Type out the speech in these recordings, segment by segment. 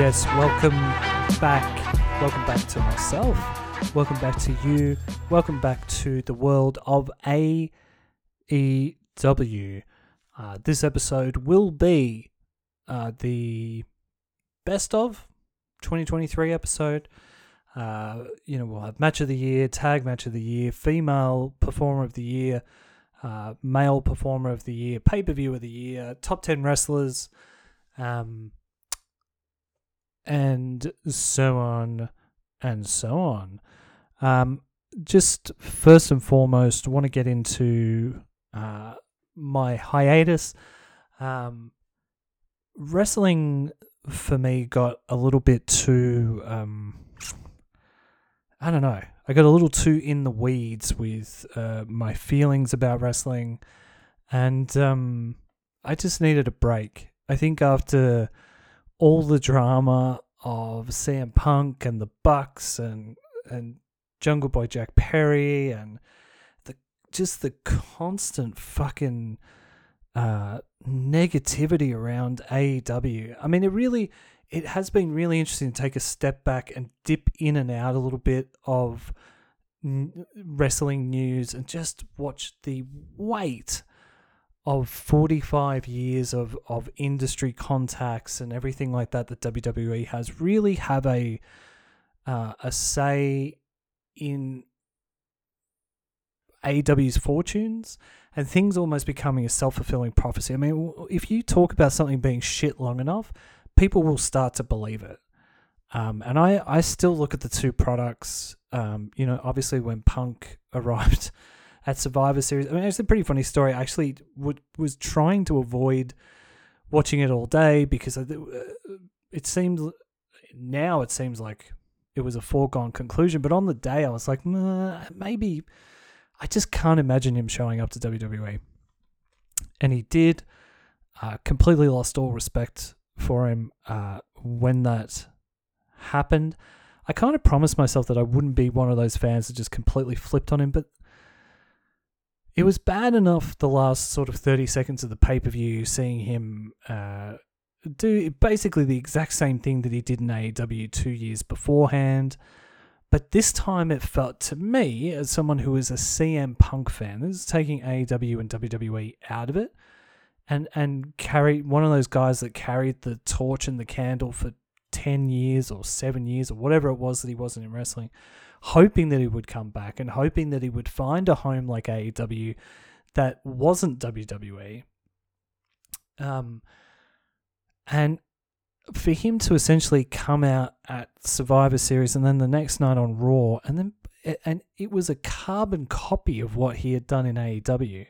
Yes, welcome back. Welcome back to myself. Welcome back to you. Welcome back to the world of AEW. Uh, this episode will be uh, the best of 2023 episode. Uh, you know, we'll have match of the year, tag match of the year, female performer of the year, uh, male performer of the year, pay per view of the year, top 10 wrestlers, um, and so on and so on. Um, just first and foremost, want to get into uh, my hiatus. Um, wrestling for me got a little bit too. Um, I don't know. I got a little too in the weeds with uh, my feelings about wrestling, and um, I just needed a break. I think after all the drama of CM Punk and the Bucks and and Jungle Boy Jack Perry and the just the constant fucking uh, negativity around AEW. I mean, it really it has been really interesting to take a step back and dip in and out a little bit of n- wrestling news and just watch the weight of 45 years of, of industry contacts and everything like that that WWE has really have a uh, a say in AEW's fortunes and things almost becoming a self-fulfilling prophecy. I mean, if you talk about something being shit long enough, people will start to believe it. Um, and I, I still look at the two products. Um, you know, obviously when Punk arrived at Survivor Series, I mean, it's a pretty funny story. I actually would, was trying to avoid watching it all day because uh, it seemed now it seems like it was a foregone conclusion. But on the day, I was like, maybe I just can't imagine him showing up to WWE. And he did. Uh, completely lost all respect for him uh, when that happened. I kind of promised myself that I wouldn't be one of those fans that just completely flipped on him, but it was bad enough the last sort of 30 seconds of the pay per view, seeing him uh, do basically the exact same thing that he did in AEW two years beforehand. But this time it felt to me, as someone who is a CM Punk fan, this is taking AEW and WWE out of it and and carry one of those guys that carried the torch and the candle for 10 years or 7 years or whatever it was that he wasn't in wrestling hoping that he would come back and hoping that he would find a home like AEW that wasn't WWE um and for him to essentially come out at Survivor Series and then the next night on Raw and then and it was a carbon copy of what he had done in AEW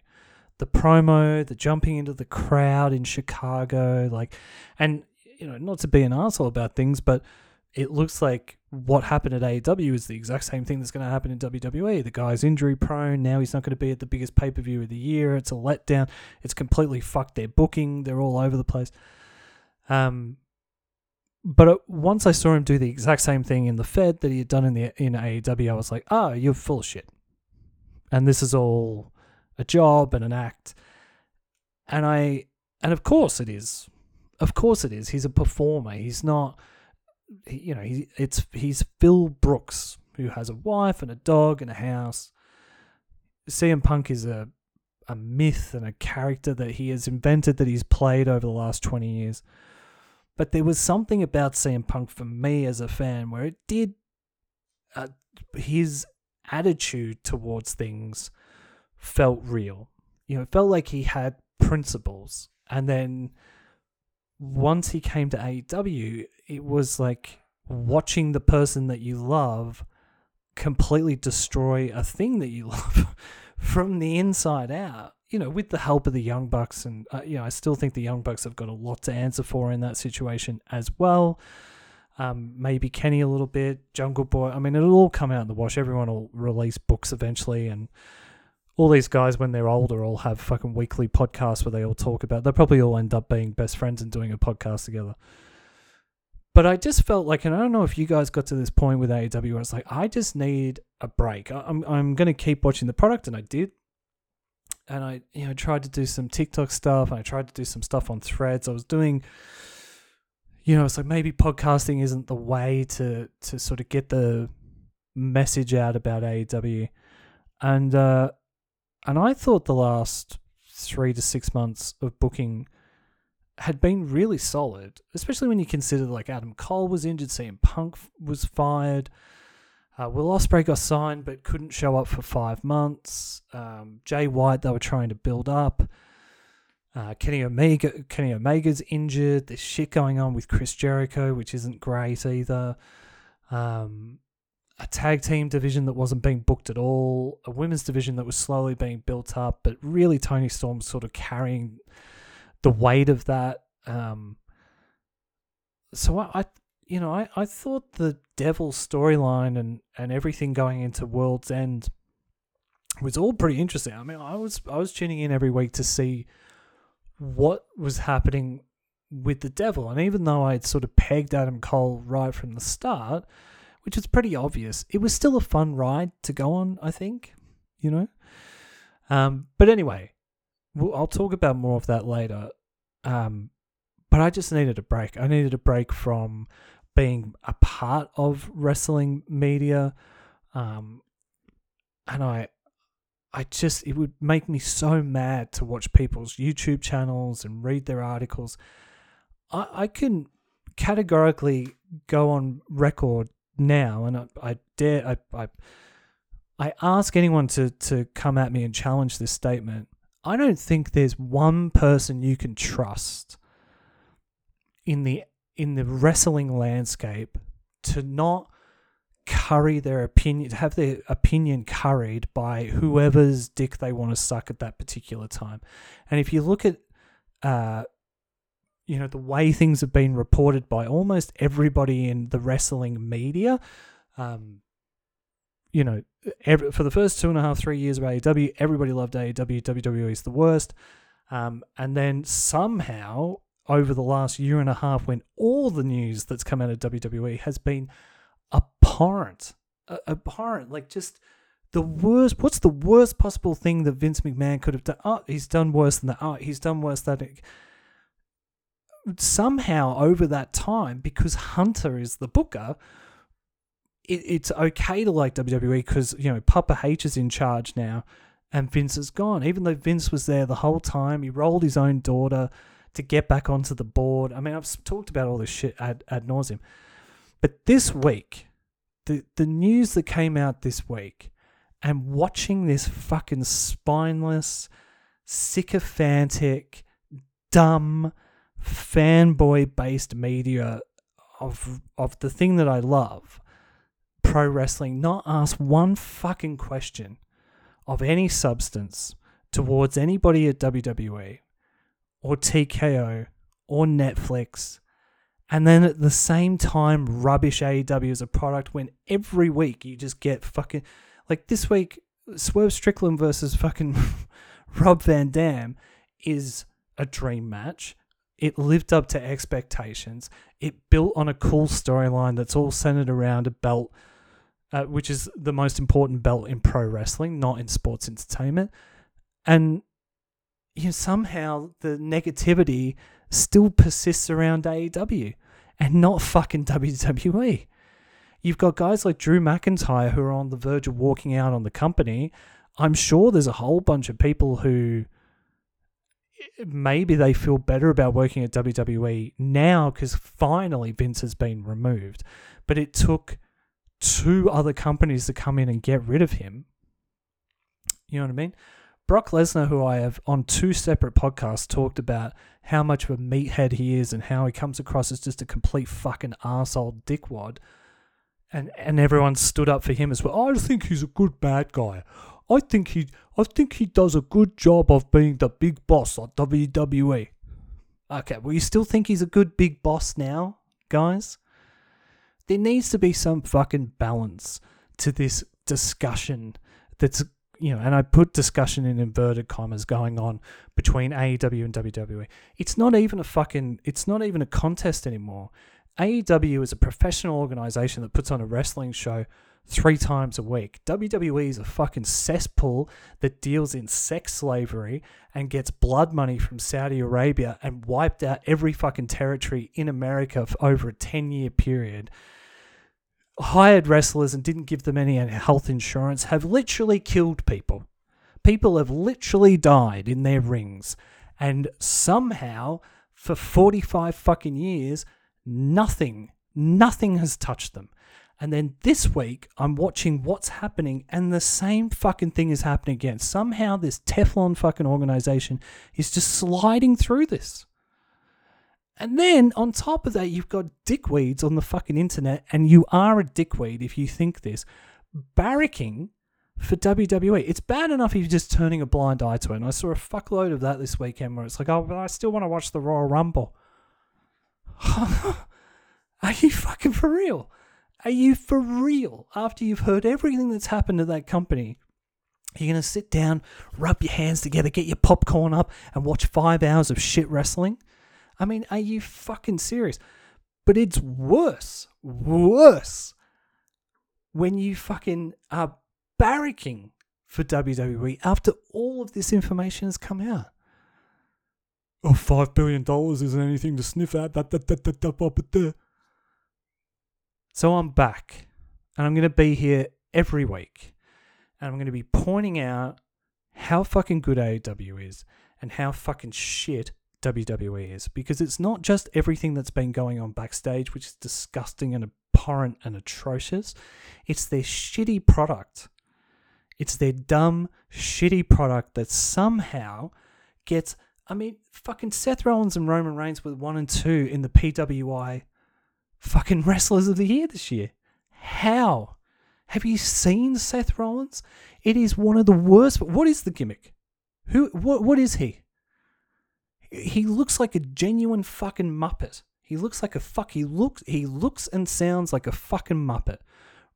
the promo, the jumping into the crowd in Chicago, like, and you know, not to be an asshole about things, but it looks like what happened at AEW is the exact same thing that's going to happen in WWE. The guy's injury prone. Now he's not going to be at the biggest pay per view of the year. It's a letdown. It's completely fucked their booking. They're all over the place. Um, but once I saw him do the exact same thing in the Fed that he had done in the in AEW, I was like, oh, you're full of shit. And this is all a job and an act. And I and of course it is. Of course it is. He's a performer. He's not you know, he it's he's Phil Brooks who has a wife and a dog and a house. CM Punk is a a myth and a character that he has invented that he's played over the last 20 years. But there was something about CM Punk for me as a fan where it did uh, his attitude towards things felt real. You know, it felt like he had principles. And then once he came to AEW, it was like watching the person that you love completely destroy a thing that you love from the inside out. You know, with the help of the Young Bucks, and uh, you know, I still think the Young Bucks have got a lot to answer for in that situation as well. Um, maybe Kenny a little bit, Jungle Boy. I mean, it'll all come out in the wash. Everyone will release books eventually, and all these guys when they're older all have fucking weekly podcasts where they all talk about they'll probably all end up being best friends and doing a podcast together but i just felt like and i don't know if you guys got to this point with aew where it's like i just need a break. I'm, I'm going to keep watching the product and i did. And i you know tried to do some tiktok stuff and i tried to do some stuff on threads. I was doing you know, it's like maybe podcasting isn't the way to to sort of get the message out about AEW, and uh, and I thought the last three to six months of booking had been really solid, especially when you consider like Adam Cole was injured, CM Punk was fired. Uh, Will Ospreay got signed but couldn't show up for five months. Um, Jay White they were trying to build up. Uh, Kenny Omega, Kenny Omega's injured. There's shit going on with Chris Jericho, which isn't great either. Um, a tag team division that wasn't being booked at all. A women's division that was slowly being built up, but really Toni Storm sort of carrying the weight of that. Um, so I, I, you know, I, I thought the Devil storyline and and everything going into World's End was all pretty interesting. I mean, I was I was tuning in every week to see what was happening with the devil. And even though I'd sort of pegged Adam Cole right from the start, which is pretty obvious, it was still a fun ride to go on, I think, you know? Um, but anyway, I'll talk about more of that later. Um, but I just needed a break. I needed a break from being a part of wrestling media. Um, and I, I just it would make me so mad to watch people's YouTube channels and read their articles. I, I can categorically go on record now, and I, I dare I, I I ask anyone to to come at me and challenge this statement. I don't think there's one person you can trust in the in the wrestling landscape to not curry their opinion, to have their opinion curried by whoever's dick they want to suck at that particular time. And if you look at, uh, you know, the way things have been reported by almost everybody in the wrestling media, um, you know, every, for the first two and a half, three years of AEW, everybody loved AEW. WWE is the worst. Um, and then somehow, over the last year and a half, when all the news that's come out of WWE has been abhorrent, uh, abhorrent. Like just the worst. What's the worst possible thing that Vince McMahon could have done? Oh, he's done worse than that. Oh, he's done worse than that. Somehow over that time, because Hunter is the booker, it, it's okay to like WWE because you know Papa H is in charge now, and Vince is gone. Even though Vince was there the whole time, he rolled his own daughter to get back onto the board. I mean, I've talked about all this shit ad, ad nauseum. But this week, the the news that came out this week, and watching this fucking spineless, sycophantic, dumb, fanboy based media of of the thing that I love, pro wrestling, not ask one fucking question of any substance towards anybody at WWE or TKO or Netflix and then at the same time rubbish AEW as a product when every week you just get fucking like this week Swerve Strickland versus fucking Rob Van Dam is a dream match. It lived up to expectations. It built on a cool storyline that's all centered around a belt, uh, which is the most important belt in pro wrestling, not in sports entertainment. And you know, somehow the negativity still persists around AEW and not fucking WWE. You've got guys like Drew McIntyre who are on the verge of walking out on the company. I'm sure there's a whole bunch of people who maybe they feel better about working at WWE now because finally Vince has been removed. But it took two other companies to come in and get rid of him. You know what I mean? Brock Lesnar, who I have on two separate podcasts talked about how much of a meathead he is and how he comes across as just a complete fucking asshole dickwad. And and everyone stood up for him as well. I think he's a good bad guy. I think he I think he does a good job of being the big boss at WWE. Okay, well you still think he's a good big boss now, guys? There needs to be some fucking balance to this discussion that's you know, and I put discussion in inverted commas going on between AEW and WWE. It's not even a fucking, it's not even a contest anymore. AEW is a professional organization that puts on a wrestling show three times a week. WWE is a fucking cesspool that deals in sex slavery and gets blood money from Saudi Arabia and wiped out every fucking territory in America for over a 10 year period. Hired wrestlers and didn't give them any health insurance have literally killed people. People have literally died in their rings. And somehow, for 45 fucking years, nothing, nothing has touched them. And then this week, I'm watching what's happening, and the same fucking thing is happening again. Somehow, this Teflon fucking organization is just sliding through this. And then on top of that, you've got dickweeds on the fucking internet, and you are a dickweed if you think this, barracking for WWE. It's bad enough if you're just turning a blind eye to it. And I saw a fuckload of that this weekend where it's like, oh, but I still want to watch the Royal Rumble. are you fucking for real? Are you for real? After you've heard everything that's happened to that company, you're going to sit down, rub your hands together, get your popcorn up, and watch five hours of shit wrestling? I mean, are you fucking serious? But it's worse, worse when you fucking are barracking for WWE after all of this information has come out. Oh, $5 billion isn't anything to sniff at. So I'm back and I'm going to be here every week and I'm going to be pointing out how fucking good AEW is and how fucking shit WWE is because it's not just everything that's been going on backstage, which is disgusting and abhorrent and atrocious. It's their shitty product. It's their dumb, shitty product that somehow gets. I mean, fucking Seth Rollins and Roman Reigns were one and two in the PWI fucking wrestlers of the year this year. How? Have you seen Seth Rollins? It is one of the worst. What is the gimmick? Who? What? What is he? He looks like a genuine fucking muppet. He looks like a fuck. He looks. He looks and sounds like a fucking muppet.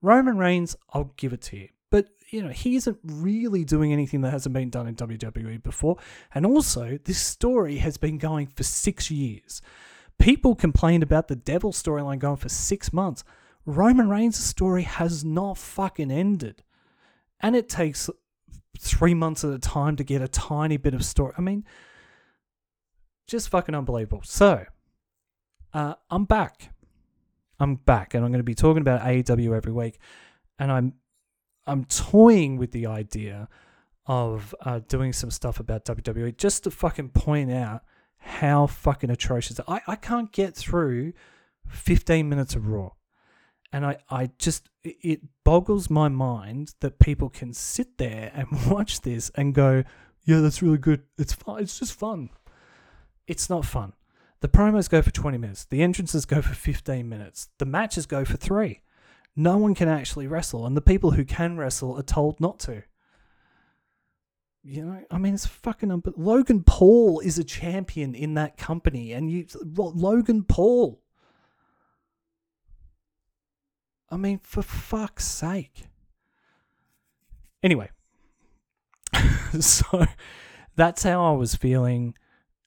Roman Reigns, I'll give it to you. But you know, he isn't really doing anything that hasn't been done in WWE before. And also, this story has been going for six years. People complained about the Devil storyline going for six months. Roman Reigns' story has not fucking ended. And it takes three months at a time to get a tiny bit of story. I mean, just fucking unbelievable. So, uh, I'm back. I'm back, and I'm going to be talking about AEW every week. And I'm, I'm toying with the idea of uh, doing some stuff about WWE just to fucking point out how fucking atrocious. I, I can't get through 15 minutes of Raw. And I, I just, it boggles my mind that people can sit there and watch this and go, yeah, that's really good. It's fun. It's just fun. It's not fun. The promos go for 20 minutes. The entrances go for 15 minutes. The matches go for three. No one can actually wrestle. And the people who can wrestle are told not to. You know, I mean, it's fucking. But Logan Paul is a champion in that company, and you, Logan Paul. I mean, for fuck's sake. Anyway, so that's how I was feeling,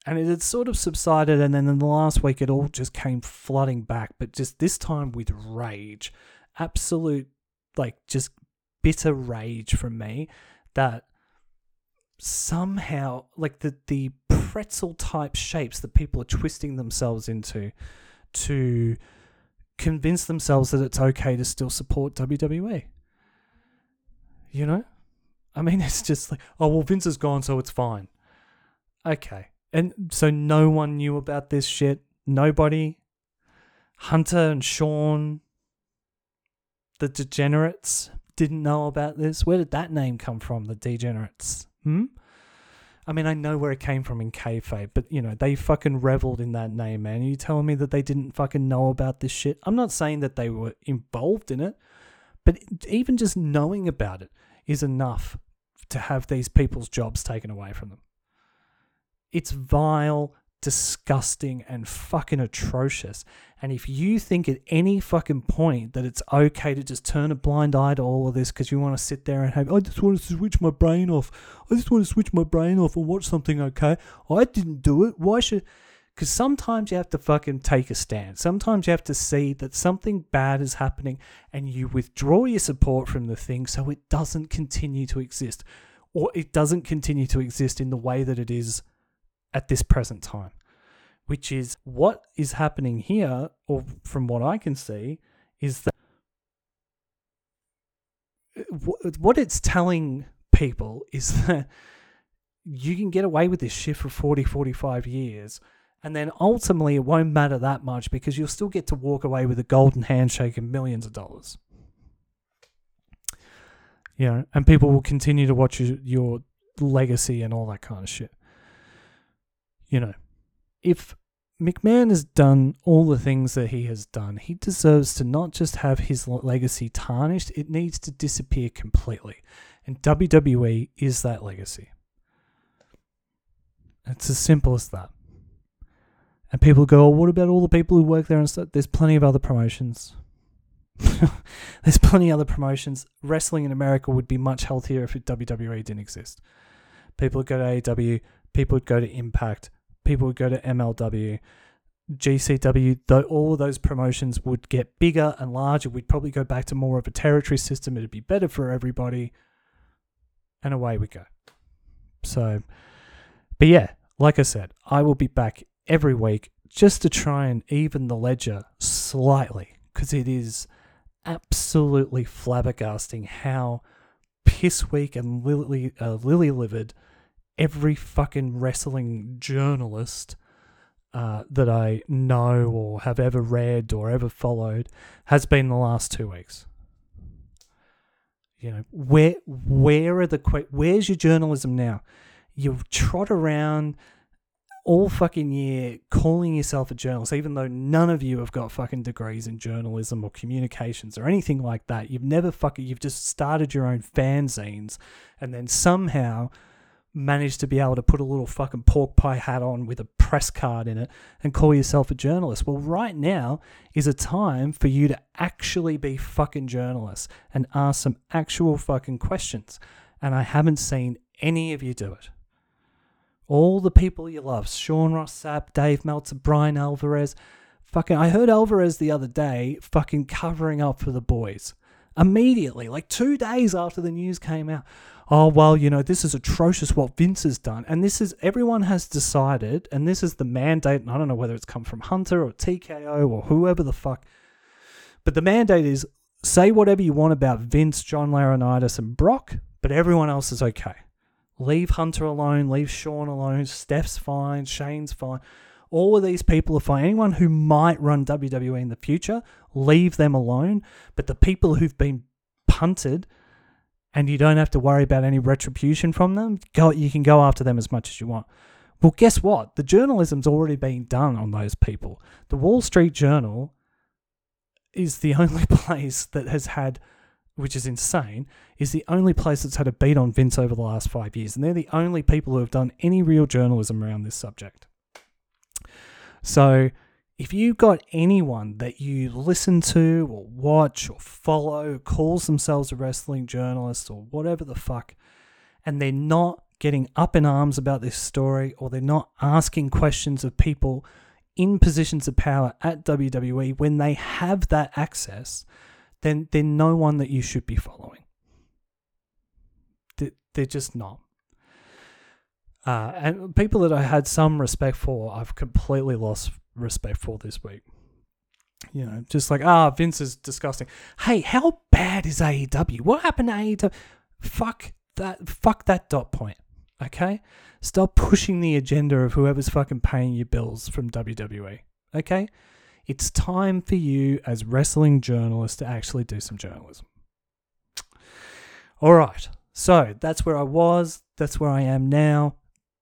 and it had sort of subsided, and then in the last week, it all just came flooding back, but just this time with rage, absolute, like, just bitter rage from me that somehow like the the pretzel type shapes that people are twisting themselves into to convince themselves that it's okay to still support WWE. You know? I mean, it's just like, oh, well, Vince is gone, so it's fine. Okay. And so no one knew about this shit. Nobody. Hunter and Shawn, the degenerates, didn't know about this. Where did that name come from, the degenerates? Hmm? I mean, I know where it came from in kayfabe, but you know, they fucking reveled in that name, man. Are you telling me that they didn't fucking know about this shit? I'm not saying that they were involved in it, but even just knowing about it is enough to have these people's jobs taken away from them. It's vile, disgusting and fucking atrocious. And if you think at any fucking point that it's okay to just turn a blind eye to all of this because you want to sit there and have, I just want to switch my brain off. I just want to switch my brain off and watch something okay. I didn't do it. Why should. Because sometimes you have to fucking take a stand. Sometimes you have to see that something bad is happening and you withdraw your support from the thing so it doesn't continue to exist. Or it doesn't continue to exist in the way that it is at this present time. Which is what is happening here, or from what I can see, is that what it's telling people is that you can get away with this shit for 40, 45 years. And then ultimately, it won't matter that much because you'll still get to walk away with a golden handshake and millions of dollars. You know, and people will continue to watch your, your legacy and all that kind of shit. You know, if McMahon has done all the things that he has done, he deserves to not just have his legacy tarnished, it needs to disappear completely. And WWE is that legacy. It's as simple as that. And people go, oh, what about all the people who work there and stuff? There's plenty of other promotions. There's plenty of other promotions. Wrestling in America would be much healthier if WWE didn't exist. People would go to AEW, people would go to Impact, people would go to MLW, GCW, though all of those promotions would get bigger and larger. We'd probably go back to more of a territory system. It'd be better for everybody. And away we go. So, but yeah, like I said, I will be back every week just to try and even the ledger slightly because it is absolutely flabbergasting how piss weak and lily, uh, lily livered every fucking wrestling journalist uh, that I know or have ever read or ever followed has been the last two weeks. You know, where where are the where's your journalism now? You trot around all fucking year calling yourself a journalist, even though none of you have got fucking degrees in journalism or communications or anything like that. You've never fucking, you've just started your own fanzines and then somehow managed to be able to put a little fucking pork pie hat on with a press card in it and call yourself a journalist. Well, right now is a time for you to actually be fucking journalists and ask some actual fucking questions. And I haven't seen any of you do it. All the people you love, Sean Ross Sapp, Dave Meltzer, Bryan Alvarez. Fucking, I heard Alvarez the other day fucking covering up for the boys immediately, like two days after the news came out oh, well, you know, this is atrocious what Vince has done. And this is, everyone has decided, and this is the mandate, and I don't know whether it's come from Hunter or TKO or whoever the fuck, but the mandate is say whatever you want about Vince, John Laurinaitis, and Brock, but everyone else is okay. Leave Hunter alone, leave Shawn alone, Steph's fine, Shane's fine. All of these people are fine. Anyone who might run WWE in the future, leave them alone. But the people who've been punted and you don't have to worry about any retribution from them, go you can go after them as much as you want. Well, guess what? The journalism's already been done on those people. The Wall Street Journal is the only place that has had, which is insane, is the only place that's had a beat on Vince over the last five years. And they're the only people who have done any real journalism around this subject. So if you've got anyone that you listen to or watch or follow calls themselves a wrestling journalist or whatever the fuck, and they're not getting up in arms about this story or they're not asking questions of people in positions of power at WWE when they have that access, then they're no one that you should be following. They're just not. Uh, and people that I had some respect for, I've completely lost respect for this week. You know, just like, ah, Vince is disgusting. Hey, how bad is AEW? What happened to AEW? Fuck that. Fuck that dot point. Okay? Stop pushing the agenda of whoever's fucking paying your bills from WWE. Okay? It's time for you as wrestling journalists to actually do some journalism. All right. So that's where I was. That's where I am now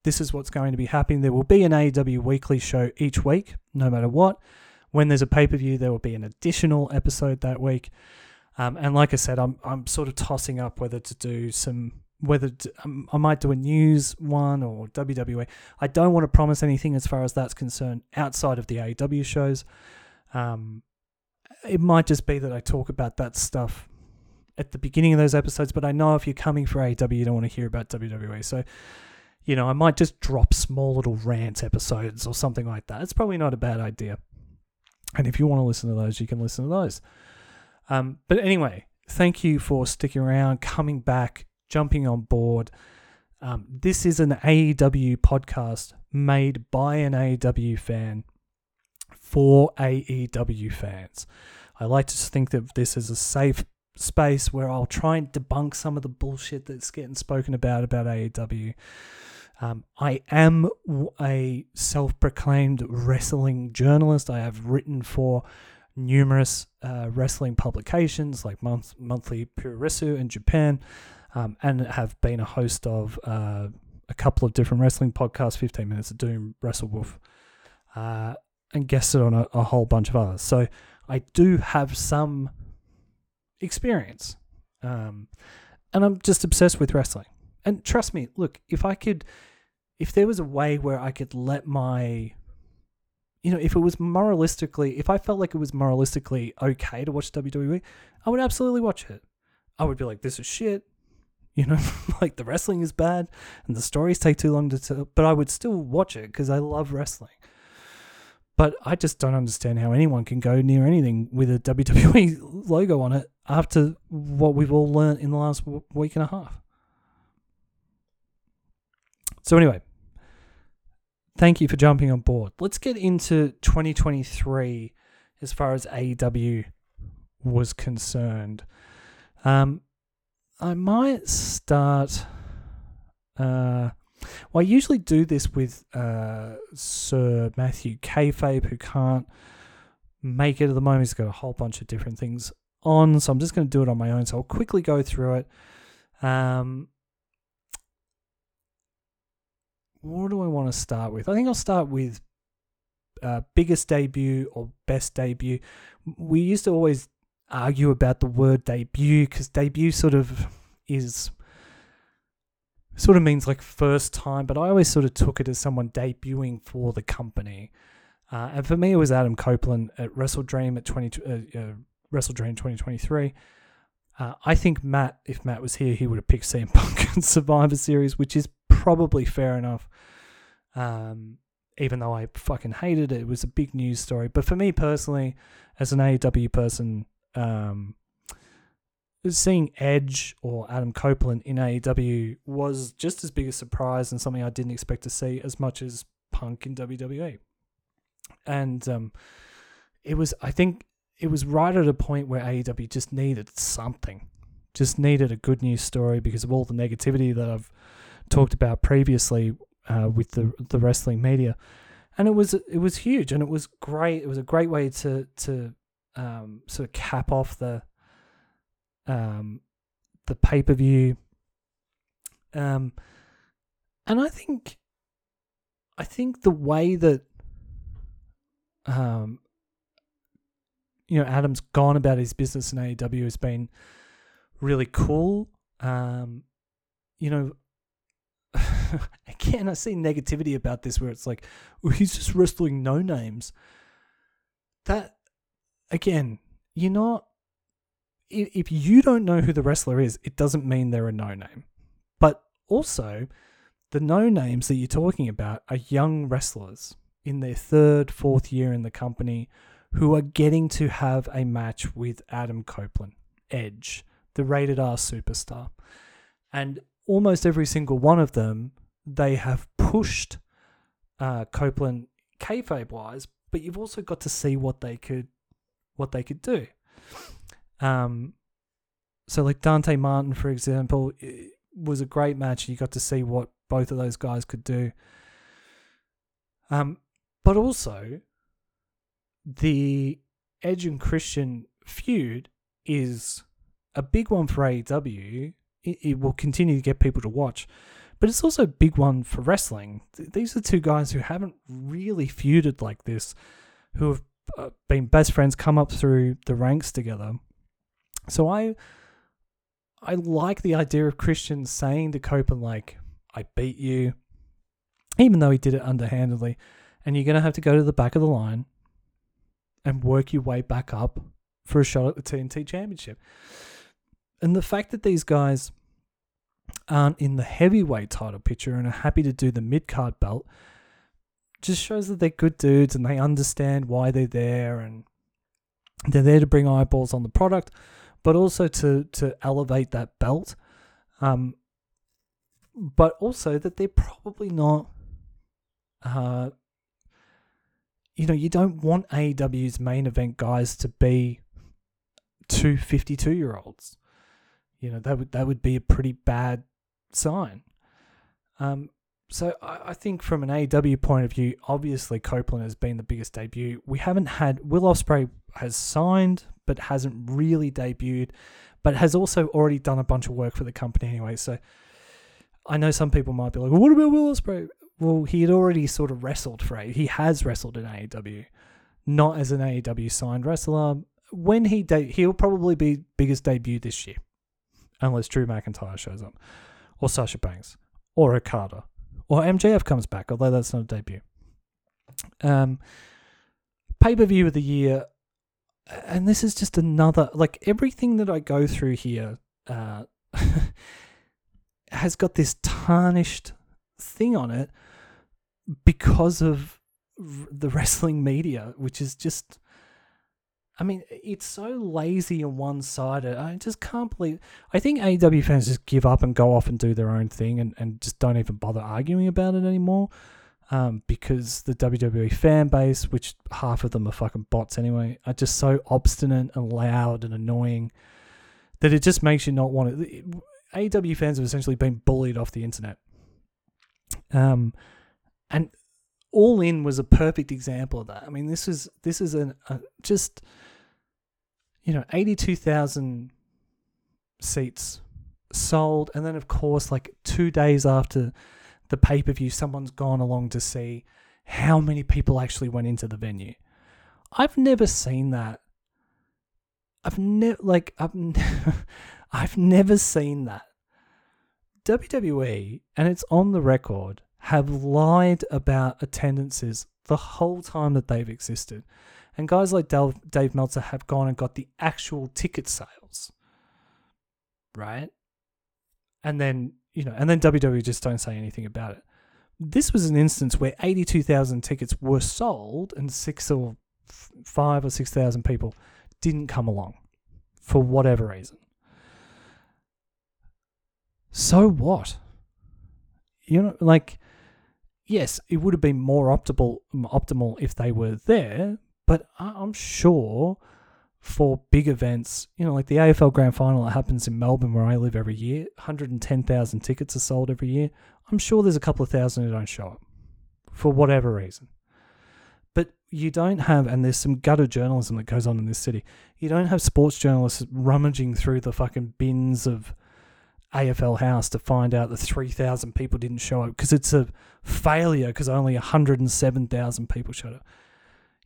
this is what's going to be happening. There will be an AEW weekly show each week, no matter what. When there's a pay per view, there will be an additional episode that week. Um, and like I said, I'm I'm sort of tossing up whether to do some whether to, um, I might do a news one or WWE. I don't want to promise anything as far as that's concerned outside of the AEW shows. Um, it might just be that I talk about that stuff at the beginning of those episodes, but I know if you're coming for AEW, you don't want to hear about WWE. So you know, I might just drop small little rant episodes or something like that. It's probably not a bad idea. And if you want to listen to those, you can listen to those. Um, but anyway, thank you for sticking around, coming back, jumping on board. Um, this is an AEW podcast made by an AEW fan for AEW fans. I like to think that this is a safe space where I'll try and debunk some of the bullshit that's getting spoken about about AEW. Um, I am a self proclaimed wrestling journalist. I have written for numerous uh, wrestling publications like Month- Monthly Puroresu in Japan, um, and have been a host of uh, a couple of different wrestling podcasts 15 Minutes of Doom, Wrestle Wolf, uh, and guested on a, a whole bunch of others. So I do have some experience. Um, and I'm just obsessed with wrestling. And trust me, look, if I could, if there was a way where I could let my, you know, if it was moralistically, if I felt like it was moralistically okay to watch WWE, I would absolutely watch it. I would be like, this is shit. You know, like the wrestling is bad and the stories take too long to tell, but I would still watch it because I love wrestling. But I just don't understand how anyone can go near anything with a WWE logo on it after what we've all learned in the last week and a half. So, anyway, thank you for jumping on board. Let's get into 2023 as far as AEW was concerned. Um, I might start. Uh, well, I usually do this with uh, Sir Matthew Kayfabe, who can't make it at the moment. He's got a whole bunch of different things on, so I'm just going to do it on my own. So I'll quickly go through it. Um, what do I want to start with? I think I'll start with uh, biggest debut or best debut. We used to always argue about the word debut because debut sort of is sort of means like first time, but I always sort of took it as someone debuting for the company. Uh, and for me, it was Adam Copeland at Wrestle Dream at 20, uh, uh, Wrestle Dream 2023. Uh, I think Matt, if Matt was here, he would have picked CM Punk and Survivor Series, which is probably fair enough. Um, even though I fucking hated it, it was a big news story. But for me personally, as an AEW person, um, seeing Edge or Adam Copeland in AEW was just as big a surprise and something I didn't expect to see as much as Punk in WWE. And um, it was, I think, it was right at a point where AEW just needed something, just needed a good news story because of all the negativity that I've talked about previously uh, with the the wrestling media, and it was it was huge and it was great. It was a great way to to um, sort of cap off the um, the pay per view. Um, and I think I think the way that um, you know, Adam's gone about his business in AEW has been really cool. Um, you know, again, I see negativity about this where it's like, well, he's just wrestling no names. That, again, you're not, if you don't know who the wrestler is, it doesn't mean they're a no name. But also, the no names that you're talking about are young wrestlers in their third, fourth year in the company who are getting to have a match with Adam Copeland, Edge, the rated R superstar. And almost every single one of them, they have pushed uh, Copeland kayfabe wise, but you've also got to see what they could what they could do. Um, so like Dante Martin, for example, was a great match. You got to see what both of those guys could do. Um, but also the Edge and Christian feud is a big one for AEW. It, it, will continue to get people to watch, but it's also a big one for wrestling. These are two guys who haven't really feuded like this, who have uh, been best friends, come up through the ranks together. So I, I like the idea of Christian saying to Copeland like, "I beat you," even though he did it underhandedly, and you're gonna have to go to the back of the line and work your way back up for a shot at the TNT Championship. And the fact that these guys aren't in the heavyweight title picture and are happy to do the mid card belt just shows that they're good dudes and they understand why they're there and they're there to bring eyeballs on the product, but also to to elevate that belt. Um, but also that they're probably not. Uh, you know, you don't want AEW's main event guys to be two 52 year olds. You know, that would that would be a pretty bad sign. Um, so I, I think from an AEW point of view, obviously Copeland has been the biggest debut. We haven't had Will Ospreay has signed, but hasn't really debuted, but has also already done a bunch of work for the company anyway. So I know some people might be like, well, "What about Will Ospreay?" Well, he had already sort of wrestled for a. He has wrestled in AEW, not as an AEW signed wrestler. When he de- he'll probably be biggest debut this year, unless Drew McIntyre shows up, or Sasha Banks, or Okada, or MJF comes back. Although that's not a debut. Um, pay per view of the year, and this is just another like everything that I go through here. Uh, has got this tarnished thing on it because of the wrestling media, which is just. I mean, it's so lazy and one sided. I just can't believe. I think AEW fans just give up and go off and do their own thing and, and just don't even bother arguing about it anymore. Um, because the WWE fan base, which half of them are fucking bots anyway, are just so obstinate and loud and annoying that it just makes you not want to. AEW fans have essentially been bullied off the internet. Um, and All In was a perfect example of that. I mean, this is this is an a, just you know eighty two thousand seats sold, and then of course, like two days after the pay per view, someone's gone along to see how many people actually went into the venue. I've never seen that. I've never like I've I've never seen that. WWE, and it's on the record, have lied about attendances the whole time that they've existed. And guys like Dave, Dave Meltzer have gone and got the actual ticket sales. Right? And then, you know, and then WWE just don't say anything about it. This was an instance where 82,000 tickets were sold and six or f- five or 6,000 people didn't come along for whatever reason. So what? You know, like, yes, it would have been more optimal optimal if they were there, but I'm sure for big events, you know, like the AFL Grand Final that happens in Melbourne, where I live every year, 110,000 tickets are sold every year. I'm sure there's a couple of thousand who don't show up for whatever reason. But you don't have, and there's some gutter journalism that goes on in this city. You don't have sports journalists rummaging through the fucking bins of AFL House to find out that 3,000 people didn't show up because it's a failure because only 107,000 people showed up.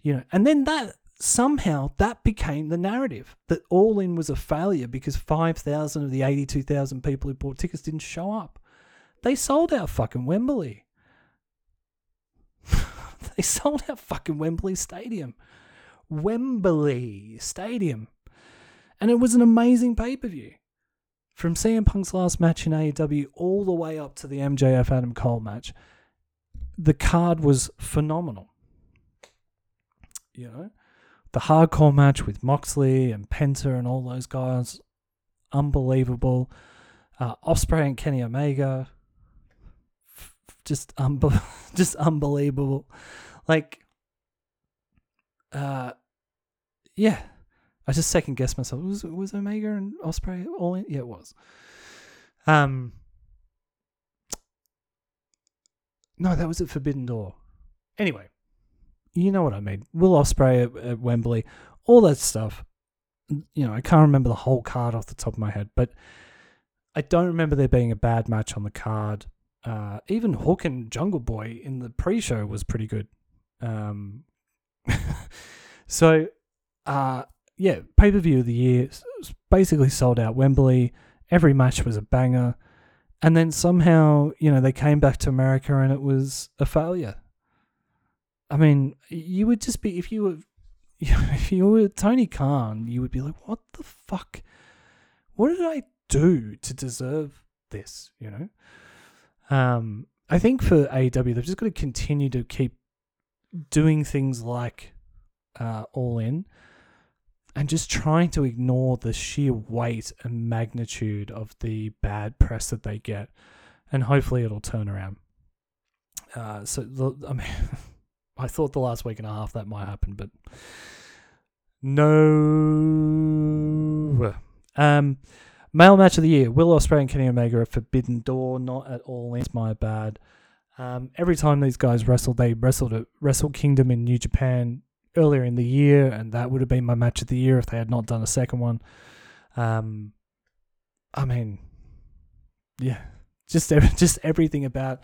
You know, and then that somehow that became the narrative that All In was a failure because 5,000 of the 82,000 people who bought tickets didn't show up. They sold out fucking Wembley. they sold out fucking Wembley Stadium. Wembley Stadium. And it was an amazing pay per view. From CM Punk's last match in AEW all the way up to the MJF Adam Cole match, the card was phenomenal. You know, the hardcore match with Moxley and Penta and all those guys, unbelievable. Uh, Ospreay and Kenny Omega, just unbe- just unbelievable. Like, uh, yeah, I just second guessed myself. Was was Omega and Ospreay all in? Yeah, it was. Um, no, that was at Forbidden Door. Anyway, you know what I mean. Will Ospreay at, at Wembley, all that stuff. You know, I can't remember the whole card off the top of my head, but I don't remember there being a bad match on the card. Uh, even Hook and Jungle Boy in the pre-show was pretty good. Um, so, uh, yeah, pay per view of the year, basically sold out Wembley. Every match was a banger, and then somehow, you know, they came back to America and it was a failure. I mean, you would just be if you were, if you were Tony Khan, you would be like, "What the fuck? What did I do to deserve this, you know. Um, I think for AEW, they've just got to continue to keep doing things like uh, All In and just trying to ignore the sheer weight and magnitude of the bad press that they get, and hopefully it'll turn around. Uh, so the, I mean, I thought the last week and a half that might happen, but no. Um, male match of the year: Will Ospreay and Kenny Omega at Forbidden Door. Not at all. It's my bad. Um, every time these guys wrestled, they wrestled at Wrestle Kingdom in New Japan earlier in the year, and that would have been my match of the year if they had not done a second one. Um, I mean, yeah, just just everything about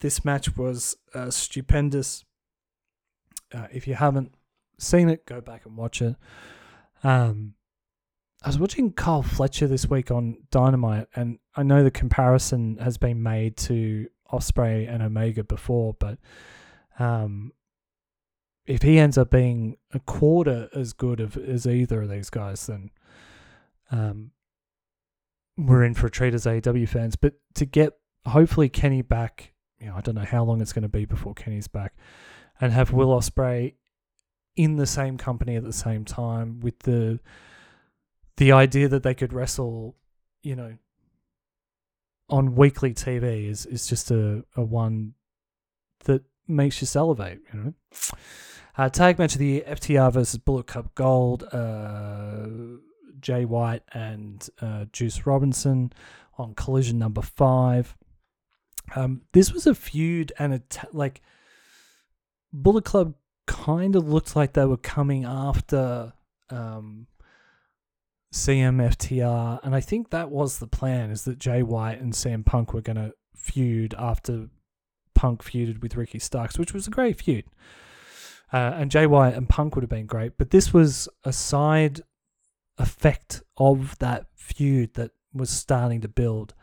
this match was uh, stupendous. Uh, if you haven't seen it, go back and watch it. Um, I was watching Kyle Fletcher this week on Dynamite, and I know the comparison has been made to Ospreay and Omega before, but um, if he ends up being a quarter as good of, as either of these guys, then um, we're in for a treat as AEW fans. But to get hopefully Kenny back, you know, I don't know how long it's going to be before Kenny's back, and have Will Ospreay in the same company at the same time with the the idea that they could wrestle, you know, on weekly TV is is just a, a one that makes you salivate, you know. Uh, tag match of the year: FTR versus Bullet Club Gold. Uh, Jay White and uh, Juice Robinson on Collision number five. Um, this was a feud and a t- like Bullet Club kind of looked like they were coming after um, CMFTR, and I think that was the plan: is that Jay White and CM Punk were going to feud after Punk feuded with Ricky Starks, which was a great feud. Uh, and White and Punk would have been great, but this was a side effect of that feud that was starting to build.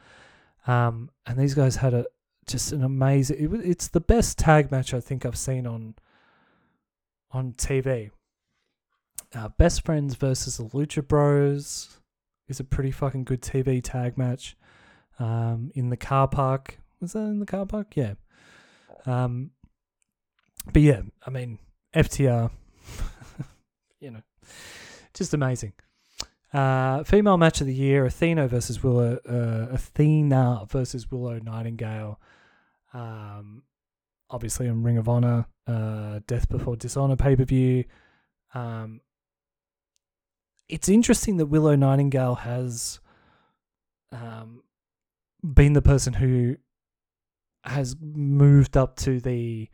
Um, and these guys had a just an amazing. It, it's the best tag match I think I've seen on on TV. Uh, Best Friends versus the Lucha Bros is a pretty fucking good TV tag match. Um, in the car park, was that in the car park? Yeah. Um, but yeah, I mean FTR, you know, just amazing. Uh, female match of the year: Athena versus Willow. Uh, Athena versus Willow Nightingale. Um, obviously on Ring of Honor, uh, Death Before Dishonor pay per view. Um, it's interesting that Willow Nightingale has um, been the person who has moved up to the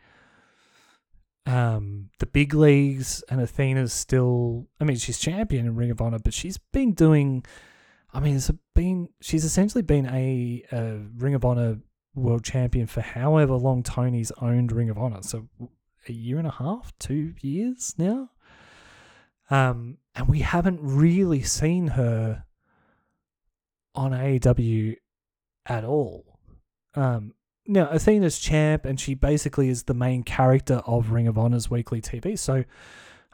um, the big leagues, and Athena's still. I mean, she's champion in Ring of Honor, but she's been doing. I mean, it's been she's essentially been a, a Ring of Honor world champion for however long Tony's owned Ring of Honor. So a year and a half, two years now. Um, and we haven't really seen her on AEW at all. Um, now Athena's champ, and she basically is the main character of Ring of Honor's weekly TV. So,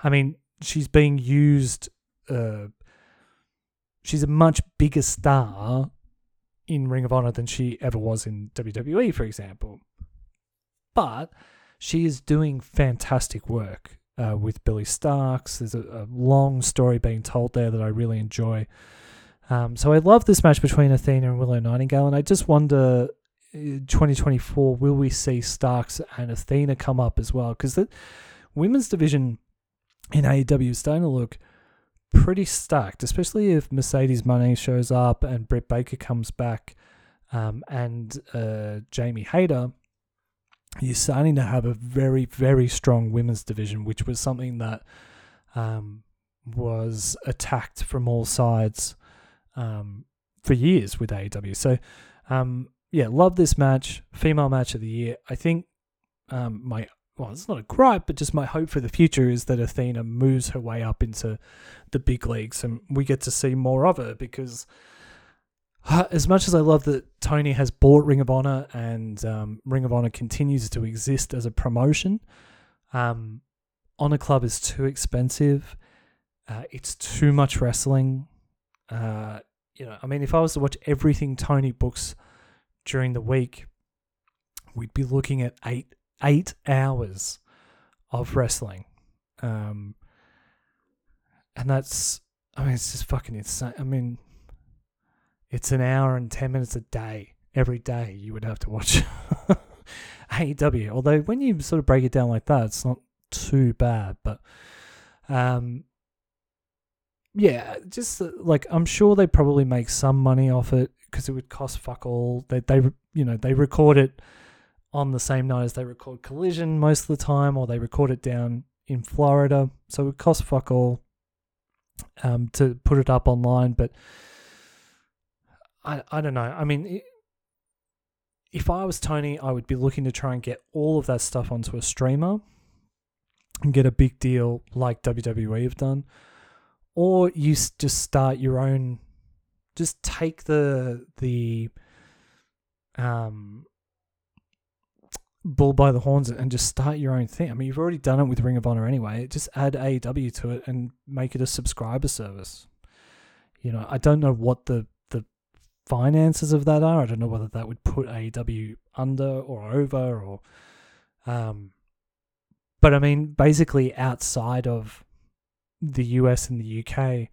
I mean, she's being used. Uh, she's a much bigger star in Ring of Honor than she ever was in WWE, for example. But she is doing fantastic work uh, with Billie Starkz. There's a, a, long story being told there that I really enjoy. Um, so I love this match between Athena and Willow Nightingale, and I just wonder 2024, will we see Starkz and Athena come up as well? Because the women's division in AEW is starting to look pretty stacked, especially if Mercedes Moné shows up and Britt Baker comes back um, and uh, Jamie Hayter. You're starting to have a very, very strong women's division, which was something that um, was attacked from all sides um, for years with AEW. So, um, yeah, love this match. Female match of the year. I think um, my well, it's not a gripe, but just my hope for the future is that Athena moves her way up into the big leagues and we get to see more of her because uh, as much as I love that Tony has bought Ring of Honor and um, Ring of Honor continues to exist as a promotion, um, Honor Club is too expensive. Uh, it's too much wrestling. Uh, you know, I mean, if I was to watch everything Tony books during the week, we'd be looking at eight eight hours of wrestling. Um, and that's, I mean, it's just fucking insane. I mean, it's an hour and 10 minutes a day. Every day you would have to watch AEW. Although, when you sort of break it down like that, it's not too bad. But, um, yeah, just uh, like I'm sure they probably make some money off it because it would cost fuck all. They, they, you know, they record it on the same night as they record Collision most of the time, or they record it down in Florida. So it costs fuck all um, to put it up online. But I, I don't know. I mean, if I was Tony, I would be looking to try and get all of that stuff onto a streamer and get a big deal like WWE have done. Or you just start your own, just take the, the, um, bull by the horns and just start your own thing. I mean, you've already done it with Ring of Honor anyway. Just add AEW to it and make it a subscriber service. You know, I don't know what the the finances of that are. I don't know whether that would put AEW under or over or um but I mean basically outside of the US and the UK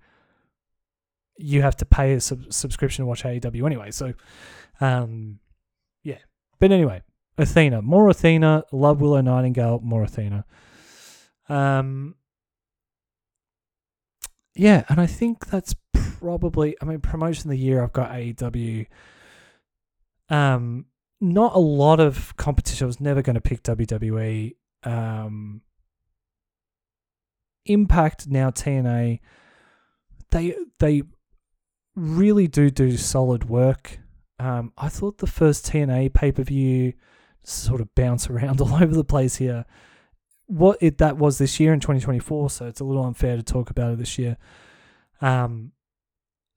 you have to pay a sub- subscription to watch AEW anyway. So um yeah. But anyway, Athena, more Athena. Love Willow Nightingale, more Athena. Um, yeah, and I think that's probably. I mean, promotion of the year. I've got AEW. Um, not a lot of competition. I was never going to pick WWE. Um, Impact now TNA. They they really do do solid work. Um, I thought the first TNA pay per view sort of bounce around all over the place here. What it that was this year in 2024, so it's a little unfair to talk about it this year. Um,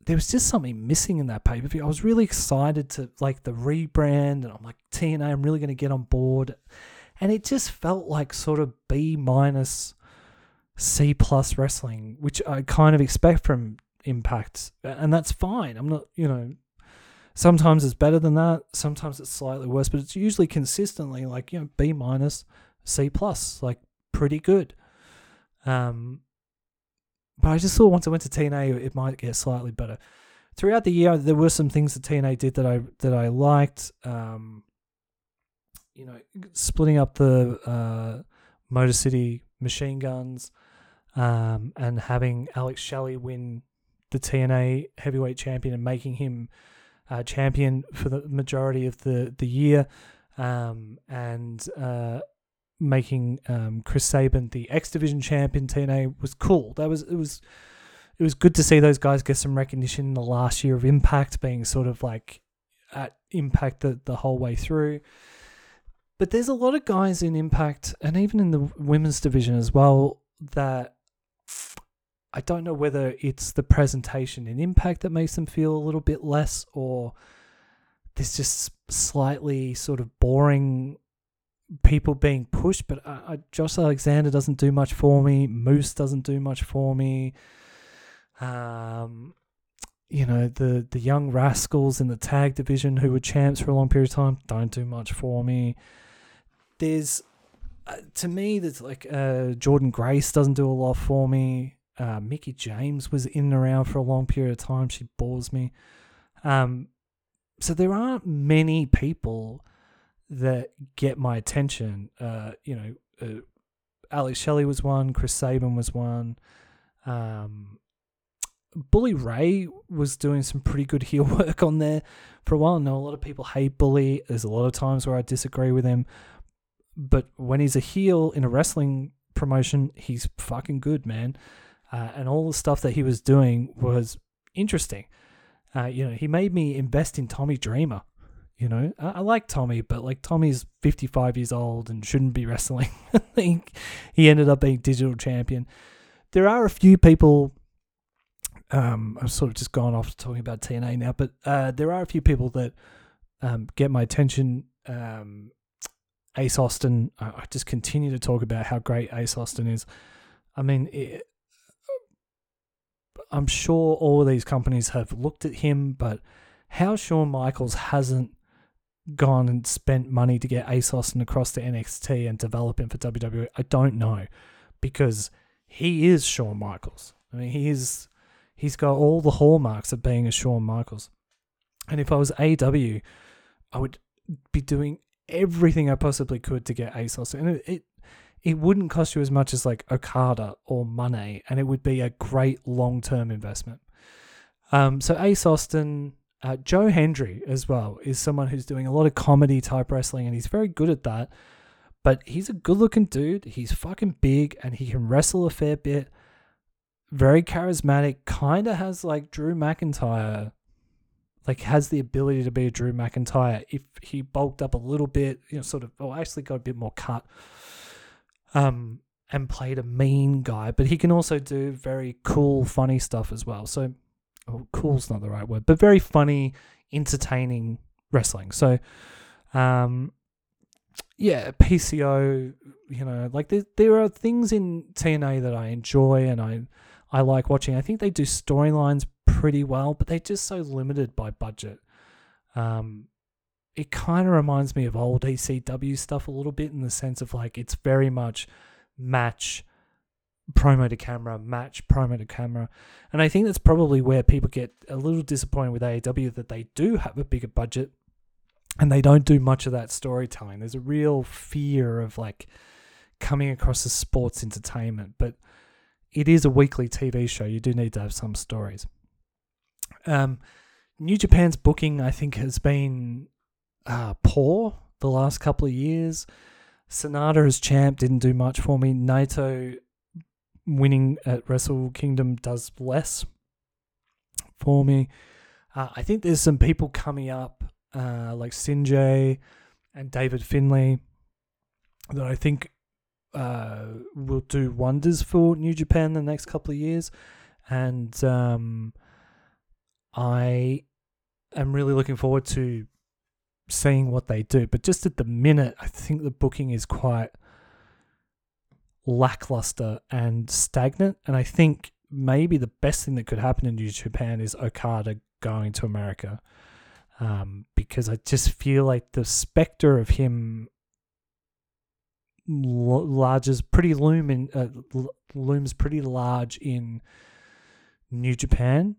there was just something missing in that pay per view. I was really excited to like the rebrand, and I'm like TNA, I'm really going to get on board, and it just felt like sort of B minus, C plus wrestling, which I kind of expect from Impact, and that's fine. I'm not, you know, Sometimes it's better than that. Sometimes it's slightly worse, but it's usually consistently like you know B minus, C plus, like pretty good. Um, but I just thought once I went to TNA, it might get slightly better. Throughout the year, there were some things that TNA did that I that I liked. Um, you know, splitting up the uh, Motor City machine guns, um, and having Alex Shelley win the TNA heavyweight champion and making him uh, champion for the majority of the the year, um, and uh, making um, Chris Sabin the X Division champion TNA was cool. That was it was it was good to see those guys get some recognition in the last year of Impact, being sort of like at Impact the the whole way through. But there's a lot of guys in Impact and even in the women's division as well that I don't know whether it's the presentation and impact that makes them feel a little bit less, or there's just slightly sort of boring people being pushed. But uh, Josh Alexander doesn't do much for me. Moose doesn't do much for me. Um, you know the the young rascals in the tag division who were champs for a long period of time don't do much for me. There's uh, to me, there's like uh, Jordynne Grace doesn't do a lot for me. Uh, Mickie James was in and around for a long period of time. She bores me. Um, so there aren't many people that get my attention. Uh, you know, uh, Alex Shelley was one. Chris Sabin was one. Um, Bully Ray was doing some pretty good heel work on there for a while. I know a lot of people hate Bully. There's a lot of times where I disagree with him. But when he's a heel in a wrestling promotion, he's fucking good, man uh, and all the stuff that he was doing was interesting. Uh, you know, he made me invest in Tommy Dreamer. You know, I, I like Tommy, but like Tommy's 55 years old and shouldn't be wrestling. I think he ended up being digital champion. There are a few people. Um, I've sort of just gone off to talking about TNA now, but uh, there are a few people that um, get my attention. Um, Ace Austin, I, I just continue to talk about how great Ace Austin is. I mean, it, I'm sure all of these companies have looked at him, but how Shawn Michaels hasn't gone and spent money to get Ace Austin across to NXT and develop him for WWE, I don't know, because he is Shawn Michaels. I mean, he is he's got all the hallmarks of being a Shawn Michaels. And if I was AW, I would be doing everything I possibly could to get Ace Austin. And it, it it wouldn't cost you as much as like Okada or Moné, and it would be a great long term investment. Um, so Ace Austin, uh, Joe Hendry as well is someone who's doing a lot of comedy type wrestling, and he's very good at that. But he's a good looking dude. He's fucking big, and he can wrestle a fair bit. Very charismatic. Kind of has like Drew McIntyre like has the ability to be a Drew McIntyre if he bulked up a little bit, you know, sort of, well, actually got a bit more cut, um, and played a mean guy. But he can also do very cool, funny stuff as well. So, oh, cool's not the right word, but very funny, entertaining wrestling. So, um, yeah, PCO, you know, like there, there are things in TNA that I enjoy and I, I like watching. I think they do storylines pretty well, but they're just so limited by budget. Um, it kind of reminds me of old ECW stuff a little bit in the sense of like it's very much match promo to camera, match promo to camera. And I think that's probably where people get a little disappointed with AEW that they do have a bigger budget and they don't do much of that storytelling. There's a real fear of like coming across as sports entertainment, but it is a weekly TV show. You do need to have some stories. Um, New Japan's booking, I think, has been uh, poor the last couple of years. Sanada as champ didn't do much for me. Naito winning at Wrestle Kingdom does less for me. Uh, I think there's some people coming up uh, like Sinjay and David Finlay that I think uh, will do wonders for New Japan the next couple of years. And um, I am really looking forward to seeing what they do. But just at the minute, I think the booking is quite lackluster and stagnant. And I think maybe the best thing that could happen in New Japan is Okada going to America. Um, because I just feel like the specter of him larges pretty loom in, uh, looms pretty large in New Japan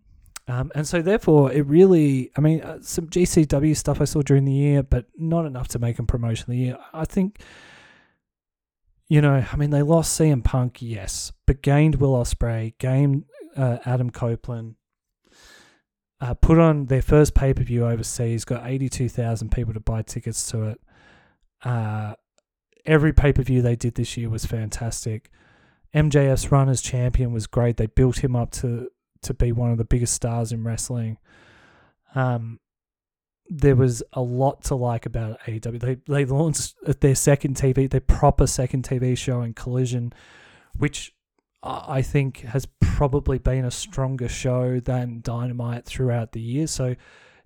um, and so, therefore, it really, I mean, uh, some GCW stuff I saw during the year, but not enough to make them promotion of the year. I think, you know, I mean, they lost CM Punk, yes, but gained Will Ospreay, gained uh, Adam Copeland, uh, put on their first pay per view overseas, got 82,000 people to buy tickets to it. Uh, every pay per view they did this year was fantastic. MJF's run as champion was great. They built him up to to be one of the biggest stars in wrestling. Um, there was a lot to like about AEW. They they launched their second TV, their proper second TV show in Collision, which I think has probably been a stronger show than Dynamite throughout the year. So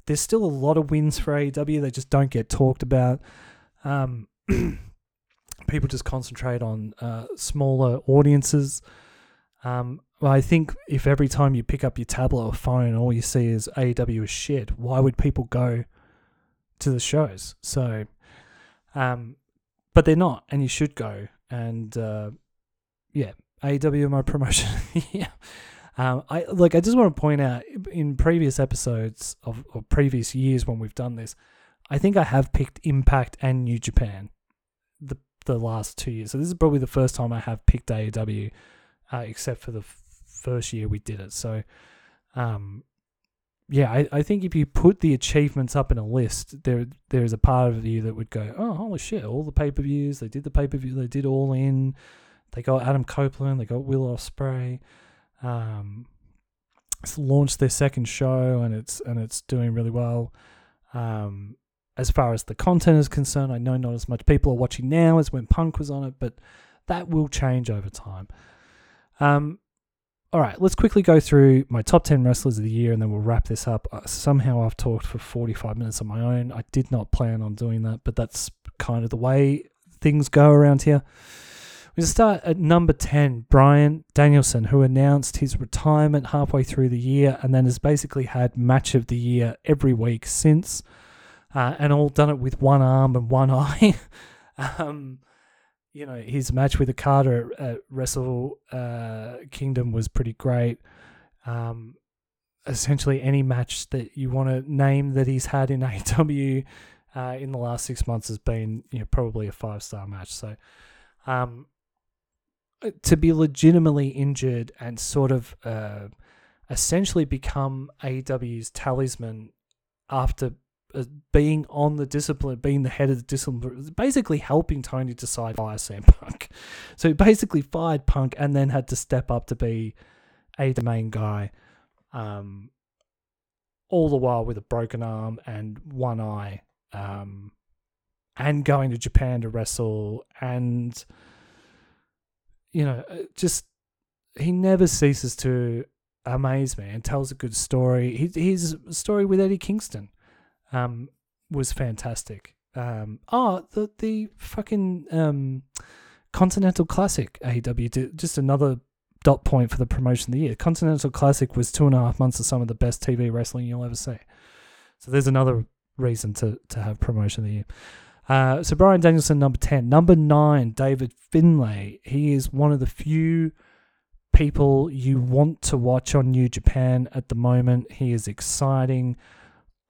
there's still a lot of wins for AEW. They just don't get talked about. Um, people just concentrate on uh, smaller audiences. Um, well, I think if every time you pick up your tablet or phone, all you see is AEW is shit, why would people go to the shows? So, um, but they're not, and you should go. And uh, yeah, AEW my promotion. yeah. Um, I like. I just want to point out in previous episodes of or previous years when we've done this, I think I have picked Impact and New Japan, the the last two years. So this is probably the first time I have picked AEW, uh, except for the first year we did it. So, um, yeah, I, I think if you put the achievements up in a list, there there is a part of you that would go, oh holy shit! All the pay per views they did the pay per view they did all in. They got Adam Copeland, they got Will Ospreay. Um, launched their second show and it's and it's doing really well. Um, as far as the content is concerned, I know not as much people are watching now as when Punk was on it, but that will change over time. Um, all right, let's quickly go through my top 10 wrestlers of the year and then we'll wrap this up. Uh, somehow I've talked for 45 minutes on my own. I did not plan on doing that, but that's kind of the way things go around here. We start at number 10, Bryan Danielson, who announced his retirement halfway through the year and then has basically had match of the year every week since, uh, and all done it with one arm and one eye. um, you know, his match with Okada at Wrestle uh, Kingdom was pretty great. Um, essentially, any match that you want to name that he's had in AEW uh, in the last six months has been, you know, probably a five star match. So, um, to be legitimately injured and sort of uh, essentially become AEW's talisman after uh, being on the discipline, being the head of the discipline, basically helping Tony decide fire CM Punk. So he basically fired Punk and then had to step up to be a main guy, um, all the while with a broken arm and one eye, um, and going to Japan to wrestle and you know, uh, just he never ceases to amaze me and tells a good story. His story with Eddie Kingston um, was fantastic. Um, oh, the the fucking um, Continental Classic AEW, just another dot point for the promotion of the year. Continental Classic was two and a half months of some of the best TV wrestling you'll ever see. So there's another reason to to have promotion of the year. Uh, so Bryan Danielson, number 10. Number 9, David Finlay. He is one of the few people you want to watch on New Japan at the moment. He is exciting.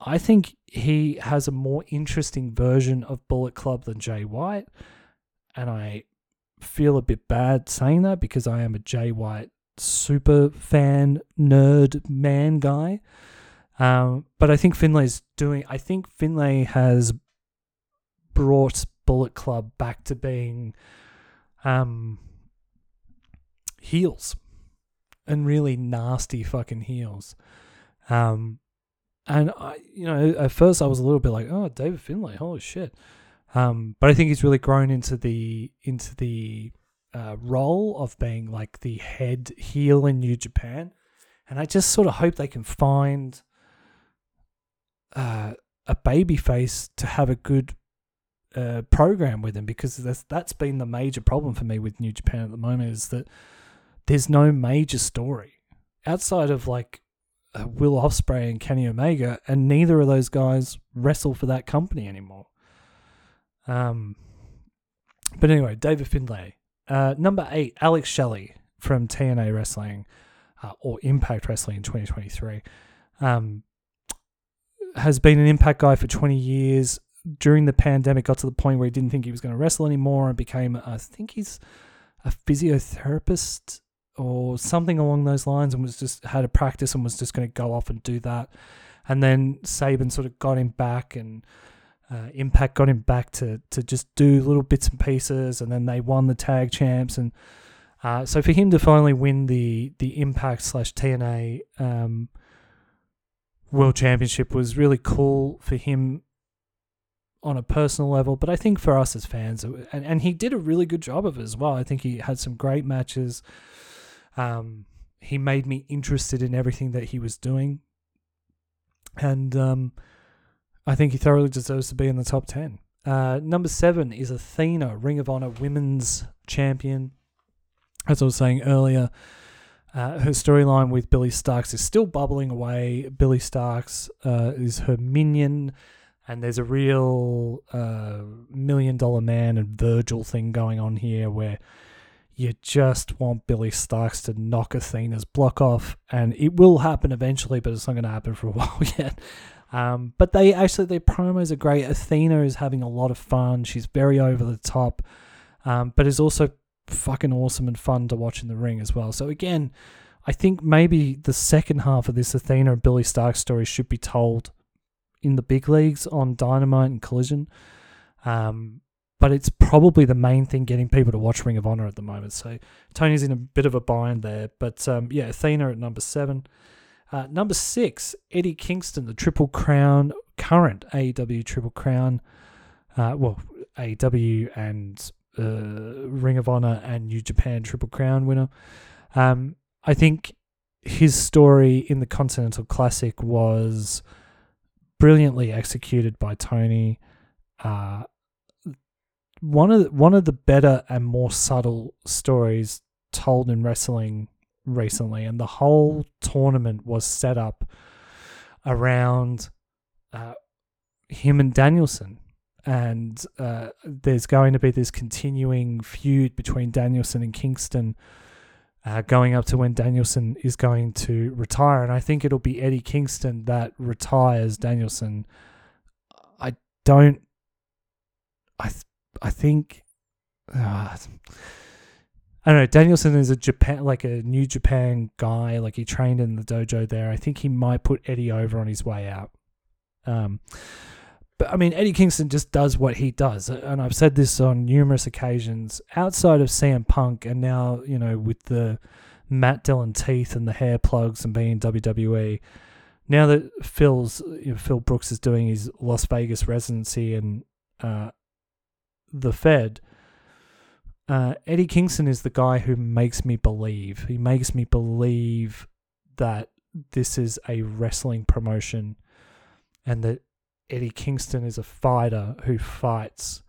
I think he has a more interesting version of Bullet Club than Jay White. And I feel a bit bad saying that because I am a Jay White super fan, nerd, man guy. Um, but I think Finlay's doing, I think Finlay has brought Bullet Club back to being um, heels and really nasty fucking heels. Um, and I, you know, at first I was a little bit like, oh, David Finlay, holy shit. Um, but I think he's really grown into the into the uh, role of being like the head heel in New Japan, and I just sort of hope they can find uh, a baby face to have a good uh, program with him because that's that's been the major problem for me with New Japan at the moment is that there's no major story outside of like Will Ospreay and Kenny Omega, and neither of those guys wrestle for that company anymore. Um, but anyway, David Finlay, uh, number eight, Alex Shelley from TNA Wrestling uh, or Impact Wrestling in 2023. Um, has been an impact guy for 20 years during the pandemic got to the point where he didn't think he was going to wrestle anymore and became, I think he's a physiotherapist or something along those lines and was just had a practice and was just going to go off and do that. And then Sabin sort of got him back and uh, Impact got him back to, to just do little bits and pieces. And then they won the tag champs. And uh, so for him to finally win the, the Impact slash TNA um, World Championship was really cool for him on a personal level, but I think for us as fans, and, and he did a really good job of it as well. I think he had some great matches. Um, he made me interested in everything that he was doing, and um, I think he thoroughly deserves to be in the top ten. Uh, number seven is Athena, Ring of Honor Women's Champion. As I was saying earlier, uh, her storyline with Billie Starkz is still bubbling away. Billie Starkz uh, is her minion and there's a real uh, million dollar man and Virgil thing going on here where you just want Billie Starkz to knock Athena's block off, and it will happen eventually, but it's not going to happen for a while yet. Um, but they actually their promos are great. Athena is having a lot of fun. She's very over the top, um, but is also fucking awesome and fun to watch in the ring as well. So again, I think maybe the second half of this Athena and Billie Starkz story should be told in the big leagues on Dynamite and Collision. Um, but it's probably the main thing getting people to watch Ring of Honor at the moment. So Tony's in a bit of a bind there. But um, yeah, Athena at number seven. Uh, number six, Eddie Kingston, the Triple Crown, current AEW Triple Crown, uh, well, AEW and uh, Ring of Honor and New Japan Triple Crown winner. Um, I think his story in the Continental Classic was brilliantly executed by Tony. One of the, one of the better and more subtle stories told in wrestling recently, and the whole tournament was set up around uh, him and Danielson. And uh, there's going to be this continuing feud between Danielson and Kingston uh, going up to when Danielson is going to retire. And I think it'll be Eddie Kingston that retires Danielson. I don't. I th- I think. Uh, I don't know. Danielson is a Japan, like a New Japan guy. Like he trained in the dojo there. I think he might put Eddie over on his way out. Um, but I mean, Eddie Kingston just does what he does, and I've said this on numerous occasions. Outside of CM Punk, and now you know with the Matt Dillon teeth and the hair plugs and being WWE, now that Phil's you know, Phil Brooks is doing his Las Vegas residency and uh, the Fed, uh, Eddie Kingston is the guy who makes me believe. He makes me believe that this is a wrestling promotion and that Eddie Kingston is a fighter who fights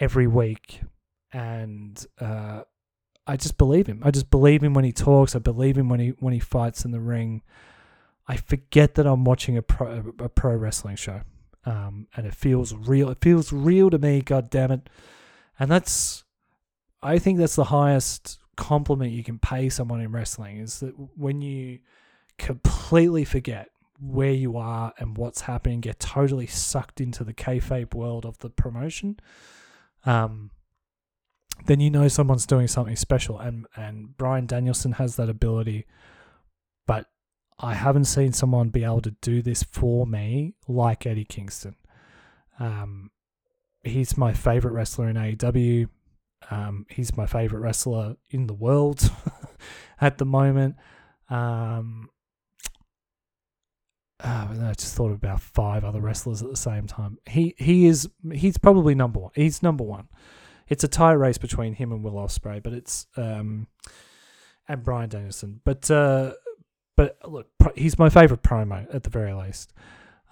every week. And uh, I just believe him. I just believe him when he talks. I believe him when he when he fights in the ring. I forget that I'm watching a pro a pro wrestling show, um, and it feels real. It feels real to me. God damn it! And that's I think that's the highest compliment you can pay someone in wrestling is that when you completely forget where you are and what's happening, get totally sucked into the kayfabe world of the promotion, um, then you know someone's doing something special. And and Bryan Danielson has that ability, but I haven't seen someone be able to do this for me like Eddie Kingston. Um, he's my favorite wrestler in AEW. Um, he's my favorite wrestler in the world at the moment. Um, uh, I just thought about five other wrestlers at the same time. He he is he's probably number one. He's number one. It's a tie race between him and Will Ospreay, but it's um and Bryan Danielson. But uh, but look, he's my favorite promo at the very least,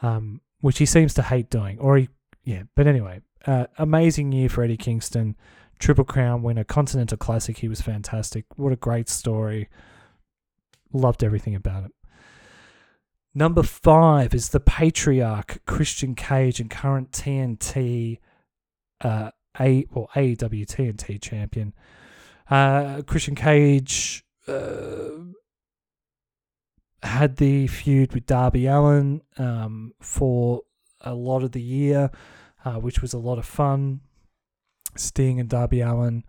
um, which he seems to hate doing. Or he yeah. But anyway, uh, amazing year for Eddie Kingston. Triple Crown winner, Continental Classic. He was fantastic. What a great story. Loved everything about it. Number five is the patriarch Christian Cage and current TNT, uh, A well AEW TNT champion. Uh, Christian Cage uh, had the feud with Darby Allin um, for a lot of the year, uh, which was a lot of fun. Sting and Darby Allin,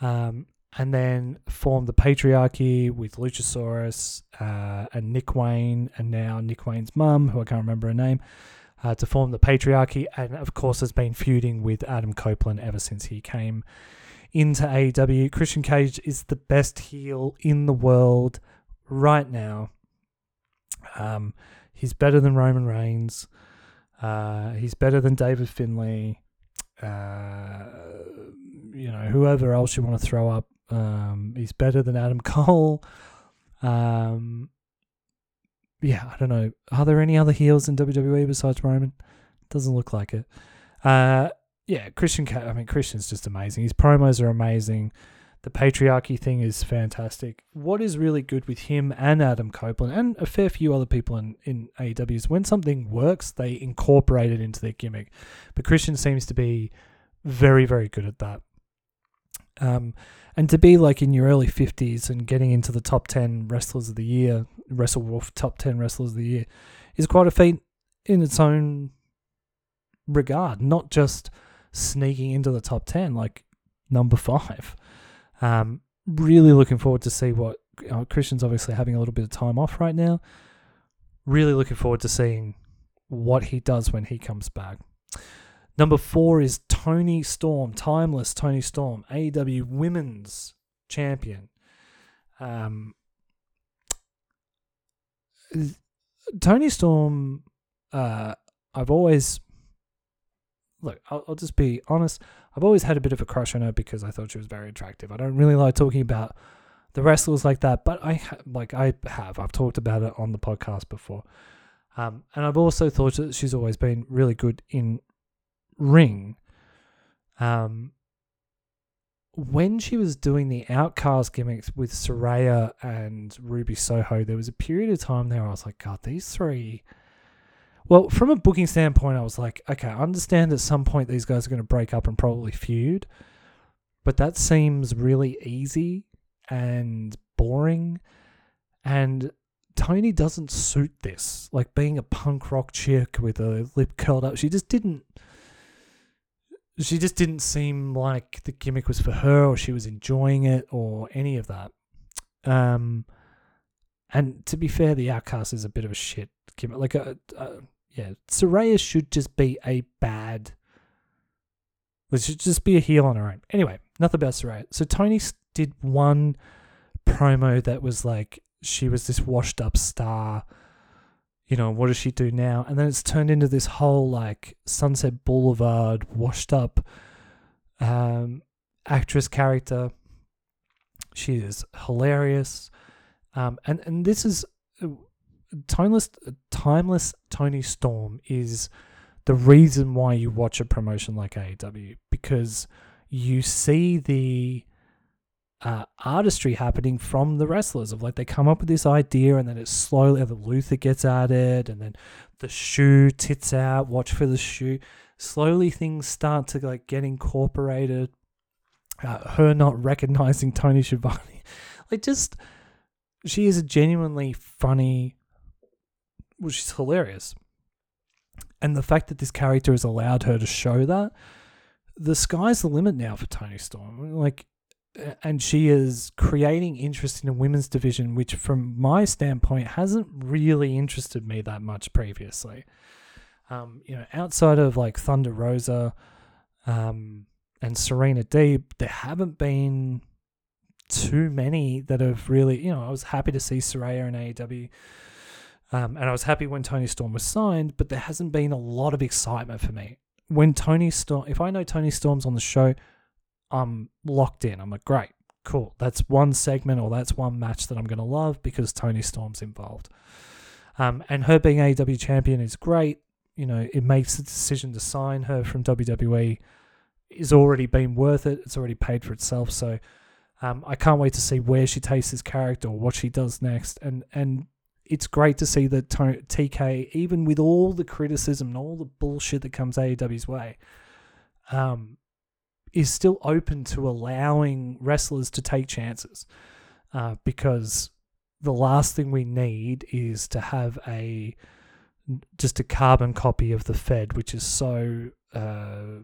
um, and then formed the Patriarchy with Luchasaurus uh, and Nick Wayne, and now Nick Wayne's mum, who I can't remember her name, uh, to form the Patriarchy, and of course has been feuding with Adam Copeland ever since he came into AEW. Christian Cage is the best heel in the world right now. Um, he's better than Roman Reigns. Uh, he's better than David Finlay uh, you know, whoever else you want to throw up. Um, he's better than Adam Cole. Um, yeah, I don't know. Are there any other heels in WWE besides Roman? Doesn't look like it. Uh, yeah, Christian. I mean, Christian's just amazing. His promos are amazing. The patriarchy thing is fantastic. What is really good with him and Adam Copeland and a fair few other people in, in AEW is when something works, they incorporate it into their gimmick. But Christian seems to be very, very good at that. Um, and to be like in your early 50s and getting into the top 10 wrestlers of the year, WrestleWolf top 10 wrestlers of the year, is quite a feat in its own regard, not just sneaking into the top 10 like number five. Um, really looking forward to see what uh, Christian's obviously having a little bit of time off right now. Really looking forward to seeing what he does when he comes back. Number four is Toni Storm, timeless Toni Storm, AEW Women's Champion. Um, Toni Storm, uh, I've always look. I'll, I'll just be honest. I've always had a bit of a crush on her because I thought she was very attractive. I don't really like talking about the wrestlers like that, but I like I have. I've talked about it on the podcast before, um, and I've also thought that she's always been really good in ring. Um, when she was doing the Outcast gimmicks with Saraya and Ruby Soho, there was a period of time there I was like, God, these three. Well, from a booking standpoint, I was like, okay, I understand at some point these guys are going to break up and probably feud, but that seems really easy and boring. And Toni doesn't suit this. Like being a punk rock chick with a lip curled up, she just didn't she just didn't seem like the gimmick was for her or she was enjoying it or any of that. Um, and to be fair, the Outcast is a bit of a shit gimmick. Like, a, a yeah, Saraya should just be a bad. It should just be a heel on her own. Anyway, nothing about Saraya. So Toni did one promo that was like she was this washed up star you know, what does she do now? And then it's turned into this whole like Sunset Boulevard washed up um, actress character. She is hilarious. Um, and, and this is uh, timeless, timeless Toni Storm is the reason why you watch a promotion like AEW because you see the uh, artistry happening from the wrestlers of like they come up with this idea and then it slowly the Luther gets added and then the shoe tits out watch for the shoe. Slowly things start to like get incorporated. Uh, her not recognizing Tony Schiavone. Like just she is a genuinely funny well is hilarious and the fact that this character has allowed her to show that the sky's the limit now for Toni Storm like and she is creating interest in a women's division, which, from my standpoint, hasn't really interested me that much previously. Um, you know, outside of like Thunder Rosa um, and Serena Deeb, there haven't been too many that have really, you know, I was happy to see Saraya and AEW. Um, and I was happy when Toni Storm was signed, but there hasn't been a lot of excitement for me. When Toni Storm, if I know Toni Storm's on the show, I'm locked in. I'm like, great, cool. That's one segment or that's one match that I'm going to love because Toni Storm's involved. Um, and her being AEW champion is great. You know, it makes the decision to sign her from WWE is already been worth it. It's already paid for itself. So um, I can't wait to see where she takes this character or what she does next. And and it's great to see that TK, even with all the criticism and all the bullshit that comes AEW's way, um, is still open to allowing wrestlers to take chances uh, because the last thing we need is to have a just a carbon copy of the Fed, which is so uh,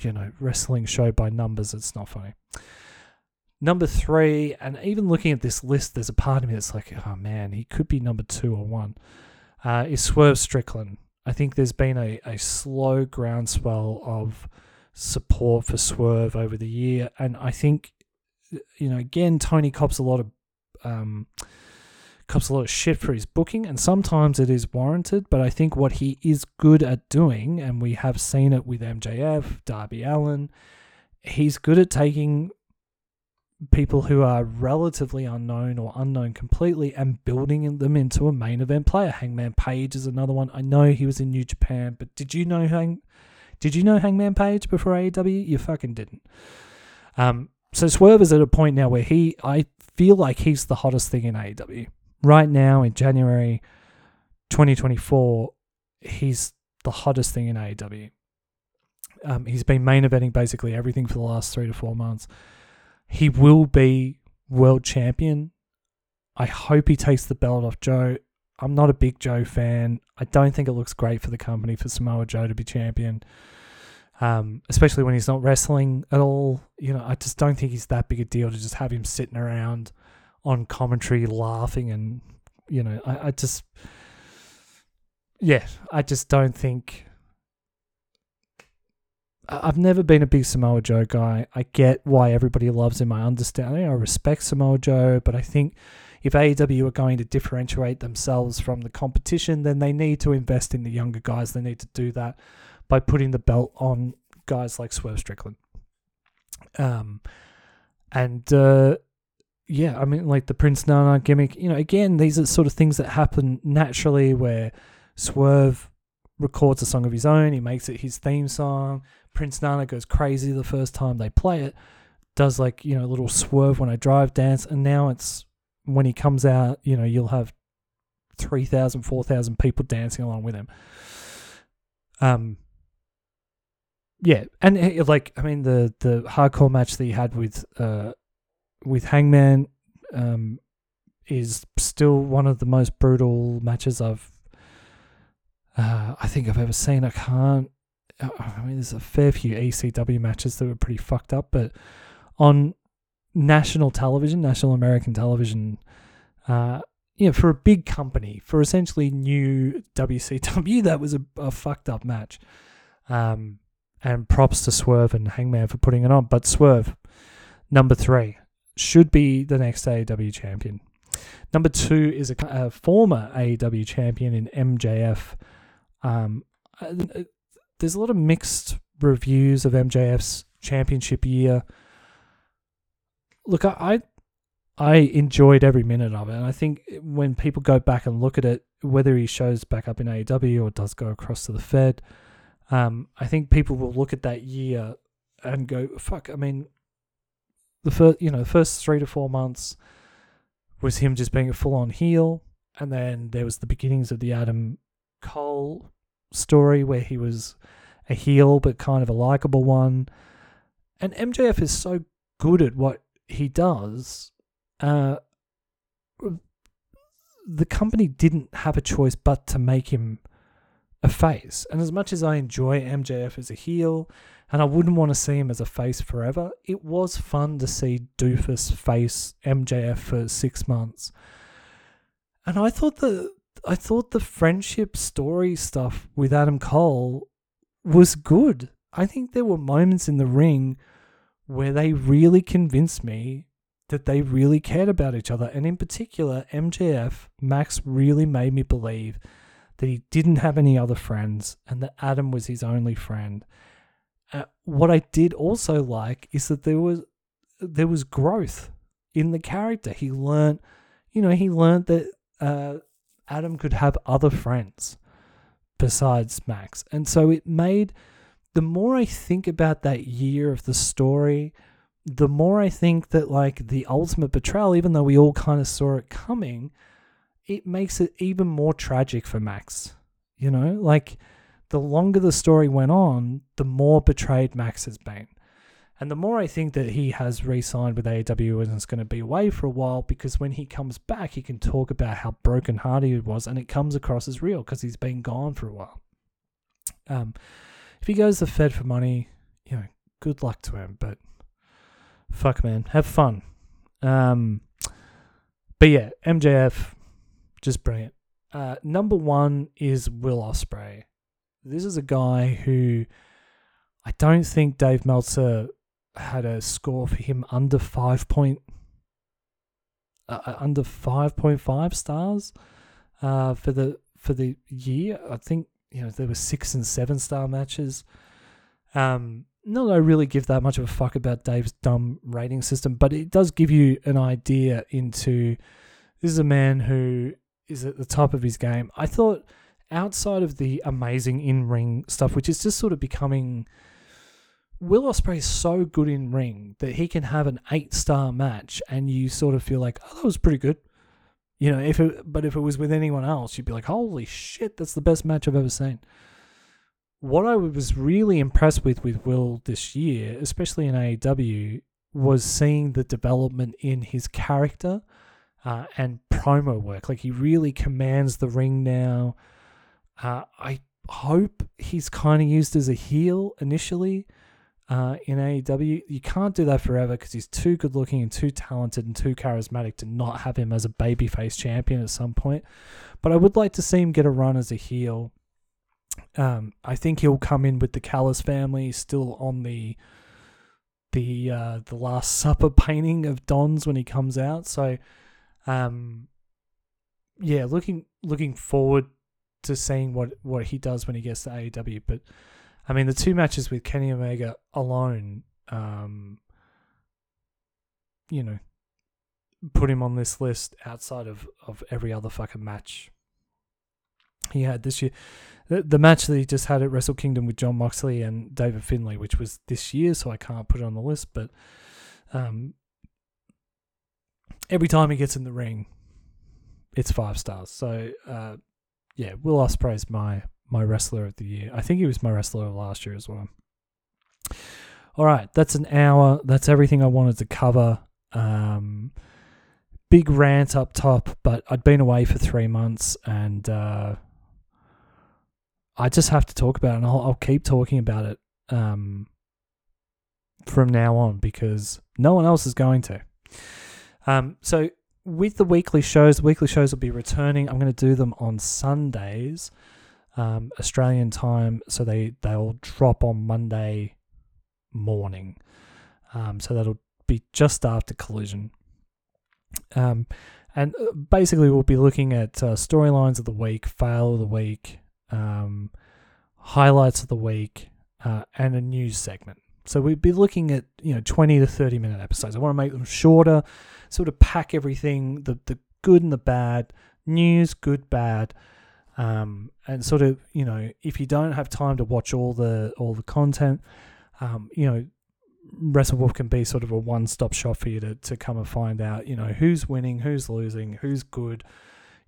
you know wrestling show by numbers. It's not funny. Number three, and even looking at this list, there's a part of me that's like, oh man, he could be number two or one. Uh, is Swerve Strickland. I think there's been a, a slow groundswell of support for Swerve over the year, and I think you know again Tony cops a lot of um, cops a lot of shit for his booking, and sometimes it is warranted. But I think what he is good at doing, and we have seen it with MJF, Darby Allin, he's good at taking people who are relatively unknown or unknown completely and building them into a main event player. Hangman Page is another one. I know he was in New Japan, but did you know Hang did you know Hangman Page before AEW? You fucking didn't. Um, so Swerve is at a point now where he, I feel like he's the hottest thing in AEW. Right now in January 2024, he's the hottest thing in AEW. Um, he's been main eventing basically everything for the last three to four months. He will be world champion. I hope he takes the belt off Joe. I'm not a big Joe fan. I don't think it looks great for the company for Samoa Joe to be champion, um, especially when he's not wrestling at all. You know, I just don't think he's that big a deal to just have him sitting around on commentary laughing and, you know, I, I just, yeah, I just don't think. I've never been a big Samoa Joe guy. I get why everybody loves him. I understand. I respect Samoa Joe, but I think if AEW are going to differentiate themselves from the competition, then they need to invest in the younger guys. They need to do that by putting the belt on guys like Swerve Strickland. Um, and uh, yeah, I mean, like the Prince Nana gimmick, you know, again, these are sort of things that happen naturally where Swerve records a song of his own, he makes it his theme song, Prince Nana goes crazy the first time they play it, does like, you know, a little swerve when I drive dance, and now it's when he comes out, you know, you'll have 3,000, 4,000 people dancing along with him. Um, yeah, and eh, like I mean the the hardcore match that he had with uh with Hangman um is still one of the most brutal matches I've uh, I think I've ever seen. I can't. Uh, I mean, there's a fair few ECW matches that were pretty fucked up, but on national television, national American television, uh, yeah, for a big company, for essentially new WCW, that was a, a fucked up match. Um, and props to Swerve and Hangman for putting it on. But Swerve, number three, should be the next AEW champion. Number two is a, a former AEW champion in MJF. Um, uh, there's a lot of mixed reviews of MJF's championship year. Look, I, I enjoyed every minute of it, and I think when people go back and look at it, whether he shows back up in AEW or does go across to the Fed, um, I think people will look at that year and go, "Fuck!" I mean, the first, you know, the first three to four months was him just being a full-on heel, and then there was the beginnings of the Adam Cole story where he was a heel but kind of a likable one, and MJF is so good at what he does. Uh, the company didn't have a choice but to make him a face. And as much as I enjoy MJF as a heel, and I wouldn't want to see him as a face forever, it was fun to see Doofus face MJF for six months. And I thought the I thought the friendship story stuff with Adam Cole was good. I think there were moments in the ring where they really convinced me that they really cared about each other. And in particular, MJF, Max really made me believe that he didn't have any other friends and that Adam was his only friend. Uh, what I did also like is that there was there was growth in the character. He learned, you know, he learned that uh, Adam could have other friends besides Max, and so it made. The more I think about that year of the story, the more I think that like the ultimate betrayal, even though we all kind of saw it coming, it makes it even more tragic for Max. You know, like the longer the story went on, the more betrayed Max has been. And the more I think that he has re signed with AEW and is going to be away for a while because when he comes back, he can talk about how brokenhearted he was and it comes across as real because he's been gone for a while. Um, if he goes to Fed for money, you know, good luck to him, but fuck, man, have fun. Um, but yeah, MJF, just brilliant. Uh, number one is Will Ospreay. This is a guy who I don't think Dave Meltzer had a score for him under five point uh, uh under five point five stars uh, for the for the year. I think you know there were six and seven star matches. Um, not that I really give that much of a fuck about Dave's dumb rating system, but it does give you an idea into this is a man who is at the top of his game. I thought outside of the amazing in ring stuff, which is just sort of becoming. Will Ospreay is so good in ring that he can have an eight star match, and you sort of feel like, oh, that was pretty good. You know, if it, but if it was with anyone else, you'd be like, holy shit, that's the best match I've ever seen. What I was really impressed with with Will this year, especially in AEW, was seeing the development in his character uh, and promo work. Like he really commands the ring now. Uh, I hope he's kind of used as a heel initially uh, in AEW. You can't do that forever because he's too good looking and too talented and too charismatic to not have him as a babyface champion at some point. But I would like to see him get a run as a heel. Um, I think he'll come in with the Callis family still on the the uh, the Last Supper painting of Don's when he comes out. So, um, yeah, looking looking forward to seeing what what he does when he gets to AEW. But I mean, the two matches with Kenny Omega alone, um, you know, put him on this list outside of of every other fucking match he had this year. The, the match that he just had at Wrestle Kingdom with Jon Moxley and David Finlay, which was this year, so I can't put it on the list. But um, every time he gets in the ring, it's five stars. So uh, yeah, Will Ospreay is my my wrestler of the year. I think he was my wrestler of last year as well. All right, that's an hour. That's everything I wanted to cover. Um, big rant up top, but I'd been away for three months and uh, I just have to talk about it and I'll, I'll keep talking about it um, from now on because no one else is going to. Um, so, with the weekly shows, the weekly shows will be returning. I'm going to do them on Sundays, um, Australian time. So, they, they'll drop on Monday morning. Um, so, that'll be just after Collision. Um, and uh, basically, we'll be looking at uh, storylines of the week, fail of the week, um, highlights of the week, uh, and a news segment. So we'd be looking at you know twenty to thirty minute episodes. I want to make them shorter, sort of pack everything the the good and the bad, news, good, bad, um, and sort of you know if you don't have time to watch all the all the content, um, you know WrestleWolf can be sort of a one stop shop for you to, to come and find out, you know, who's winning, who's losing, who's good,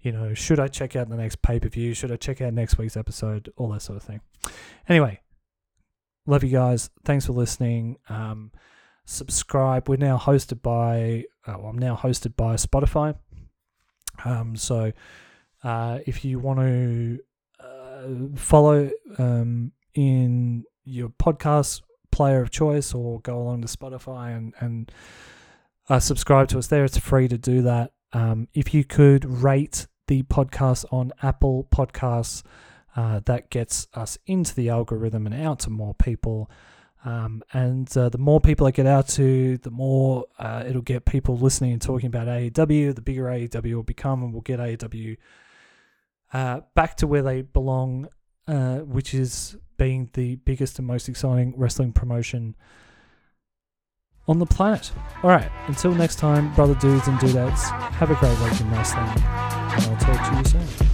you know, should I check out the next pay per view, should I check out next week's episode, all that sort of thing. Anyway, love you guys. Thanks for listening. Um, subscribe. We're now hosted by, oh, I'm now hosted by Spotify. Um, so uh, if you want to uh, follow um, in your podcast player of choice or go along to Spotify and, and uh, subscribe to us there. It's free to do that. Um, if you could rate the podcast on Apple Podcasts, uh, that gets us into the algorithm and out to more people. Um, and uh, the more people I get out to, the more uh, it'll get people listening and talking about AEW. The bigger AEW will become, and we'll get AEW uh, back to where they belong, uh, which is being the biggest and most exciting wrestling promotion on the planet. All right, until next time, brother dudes and dudettes, have a great week in wrestling, and I'll talk to you soon.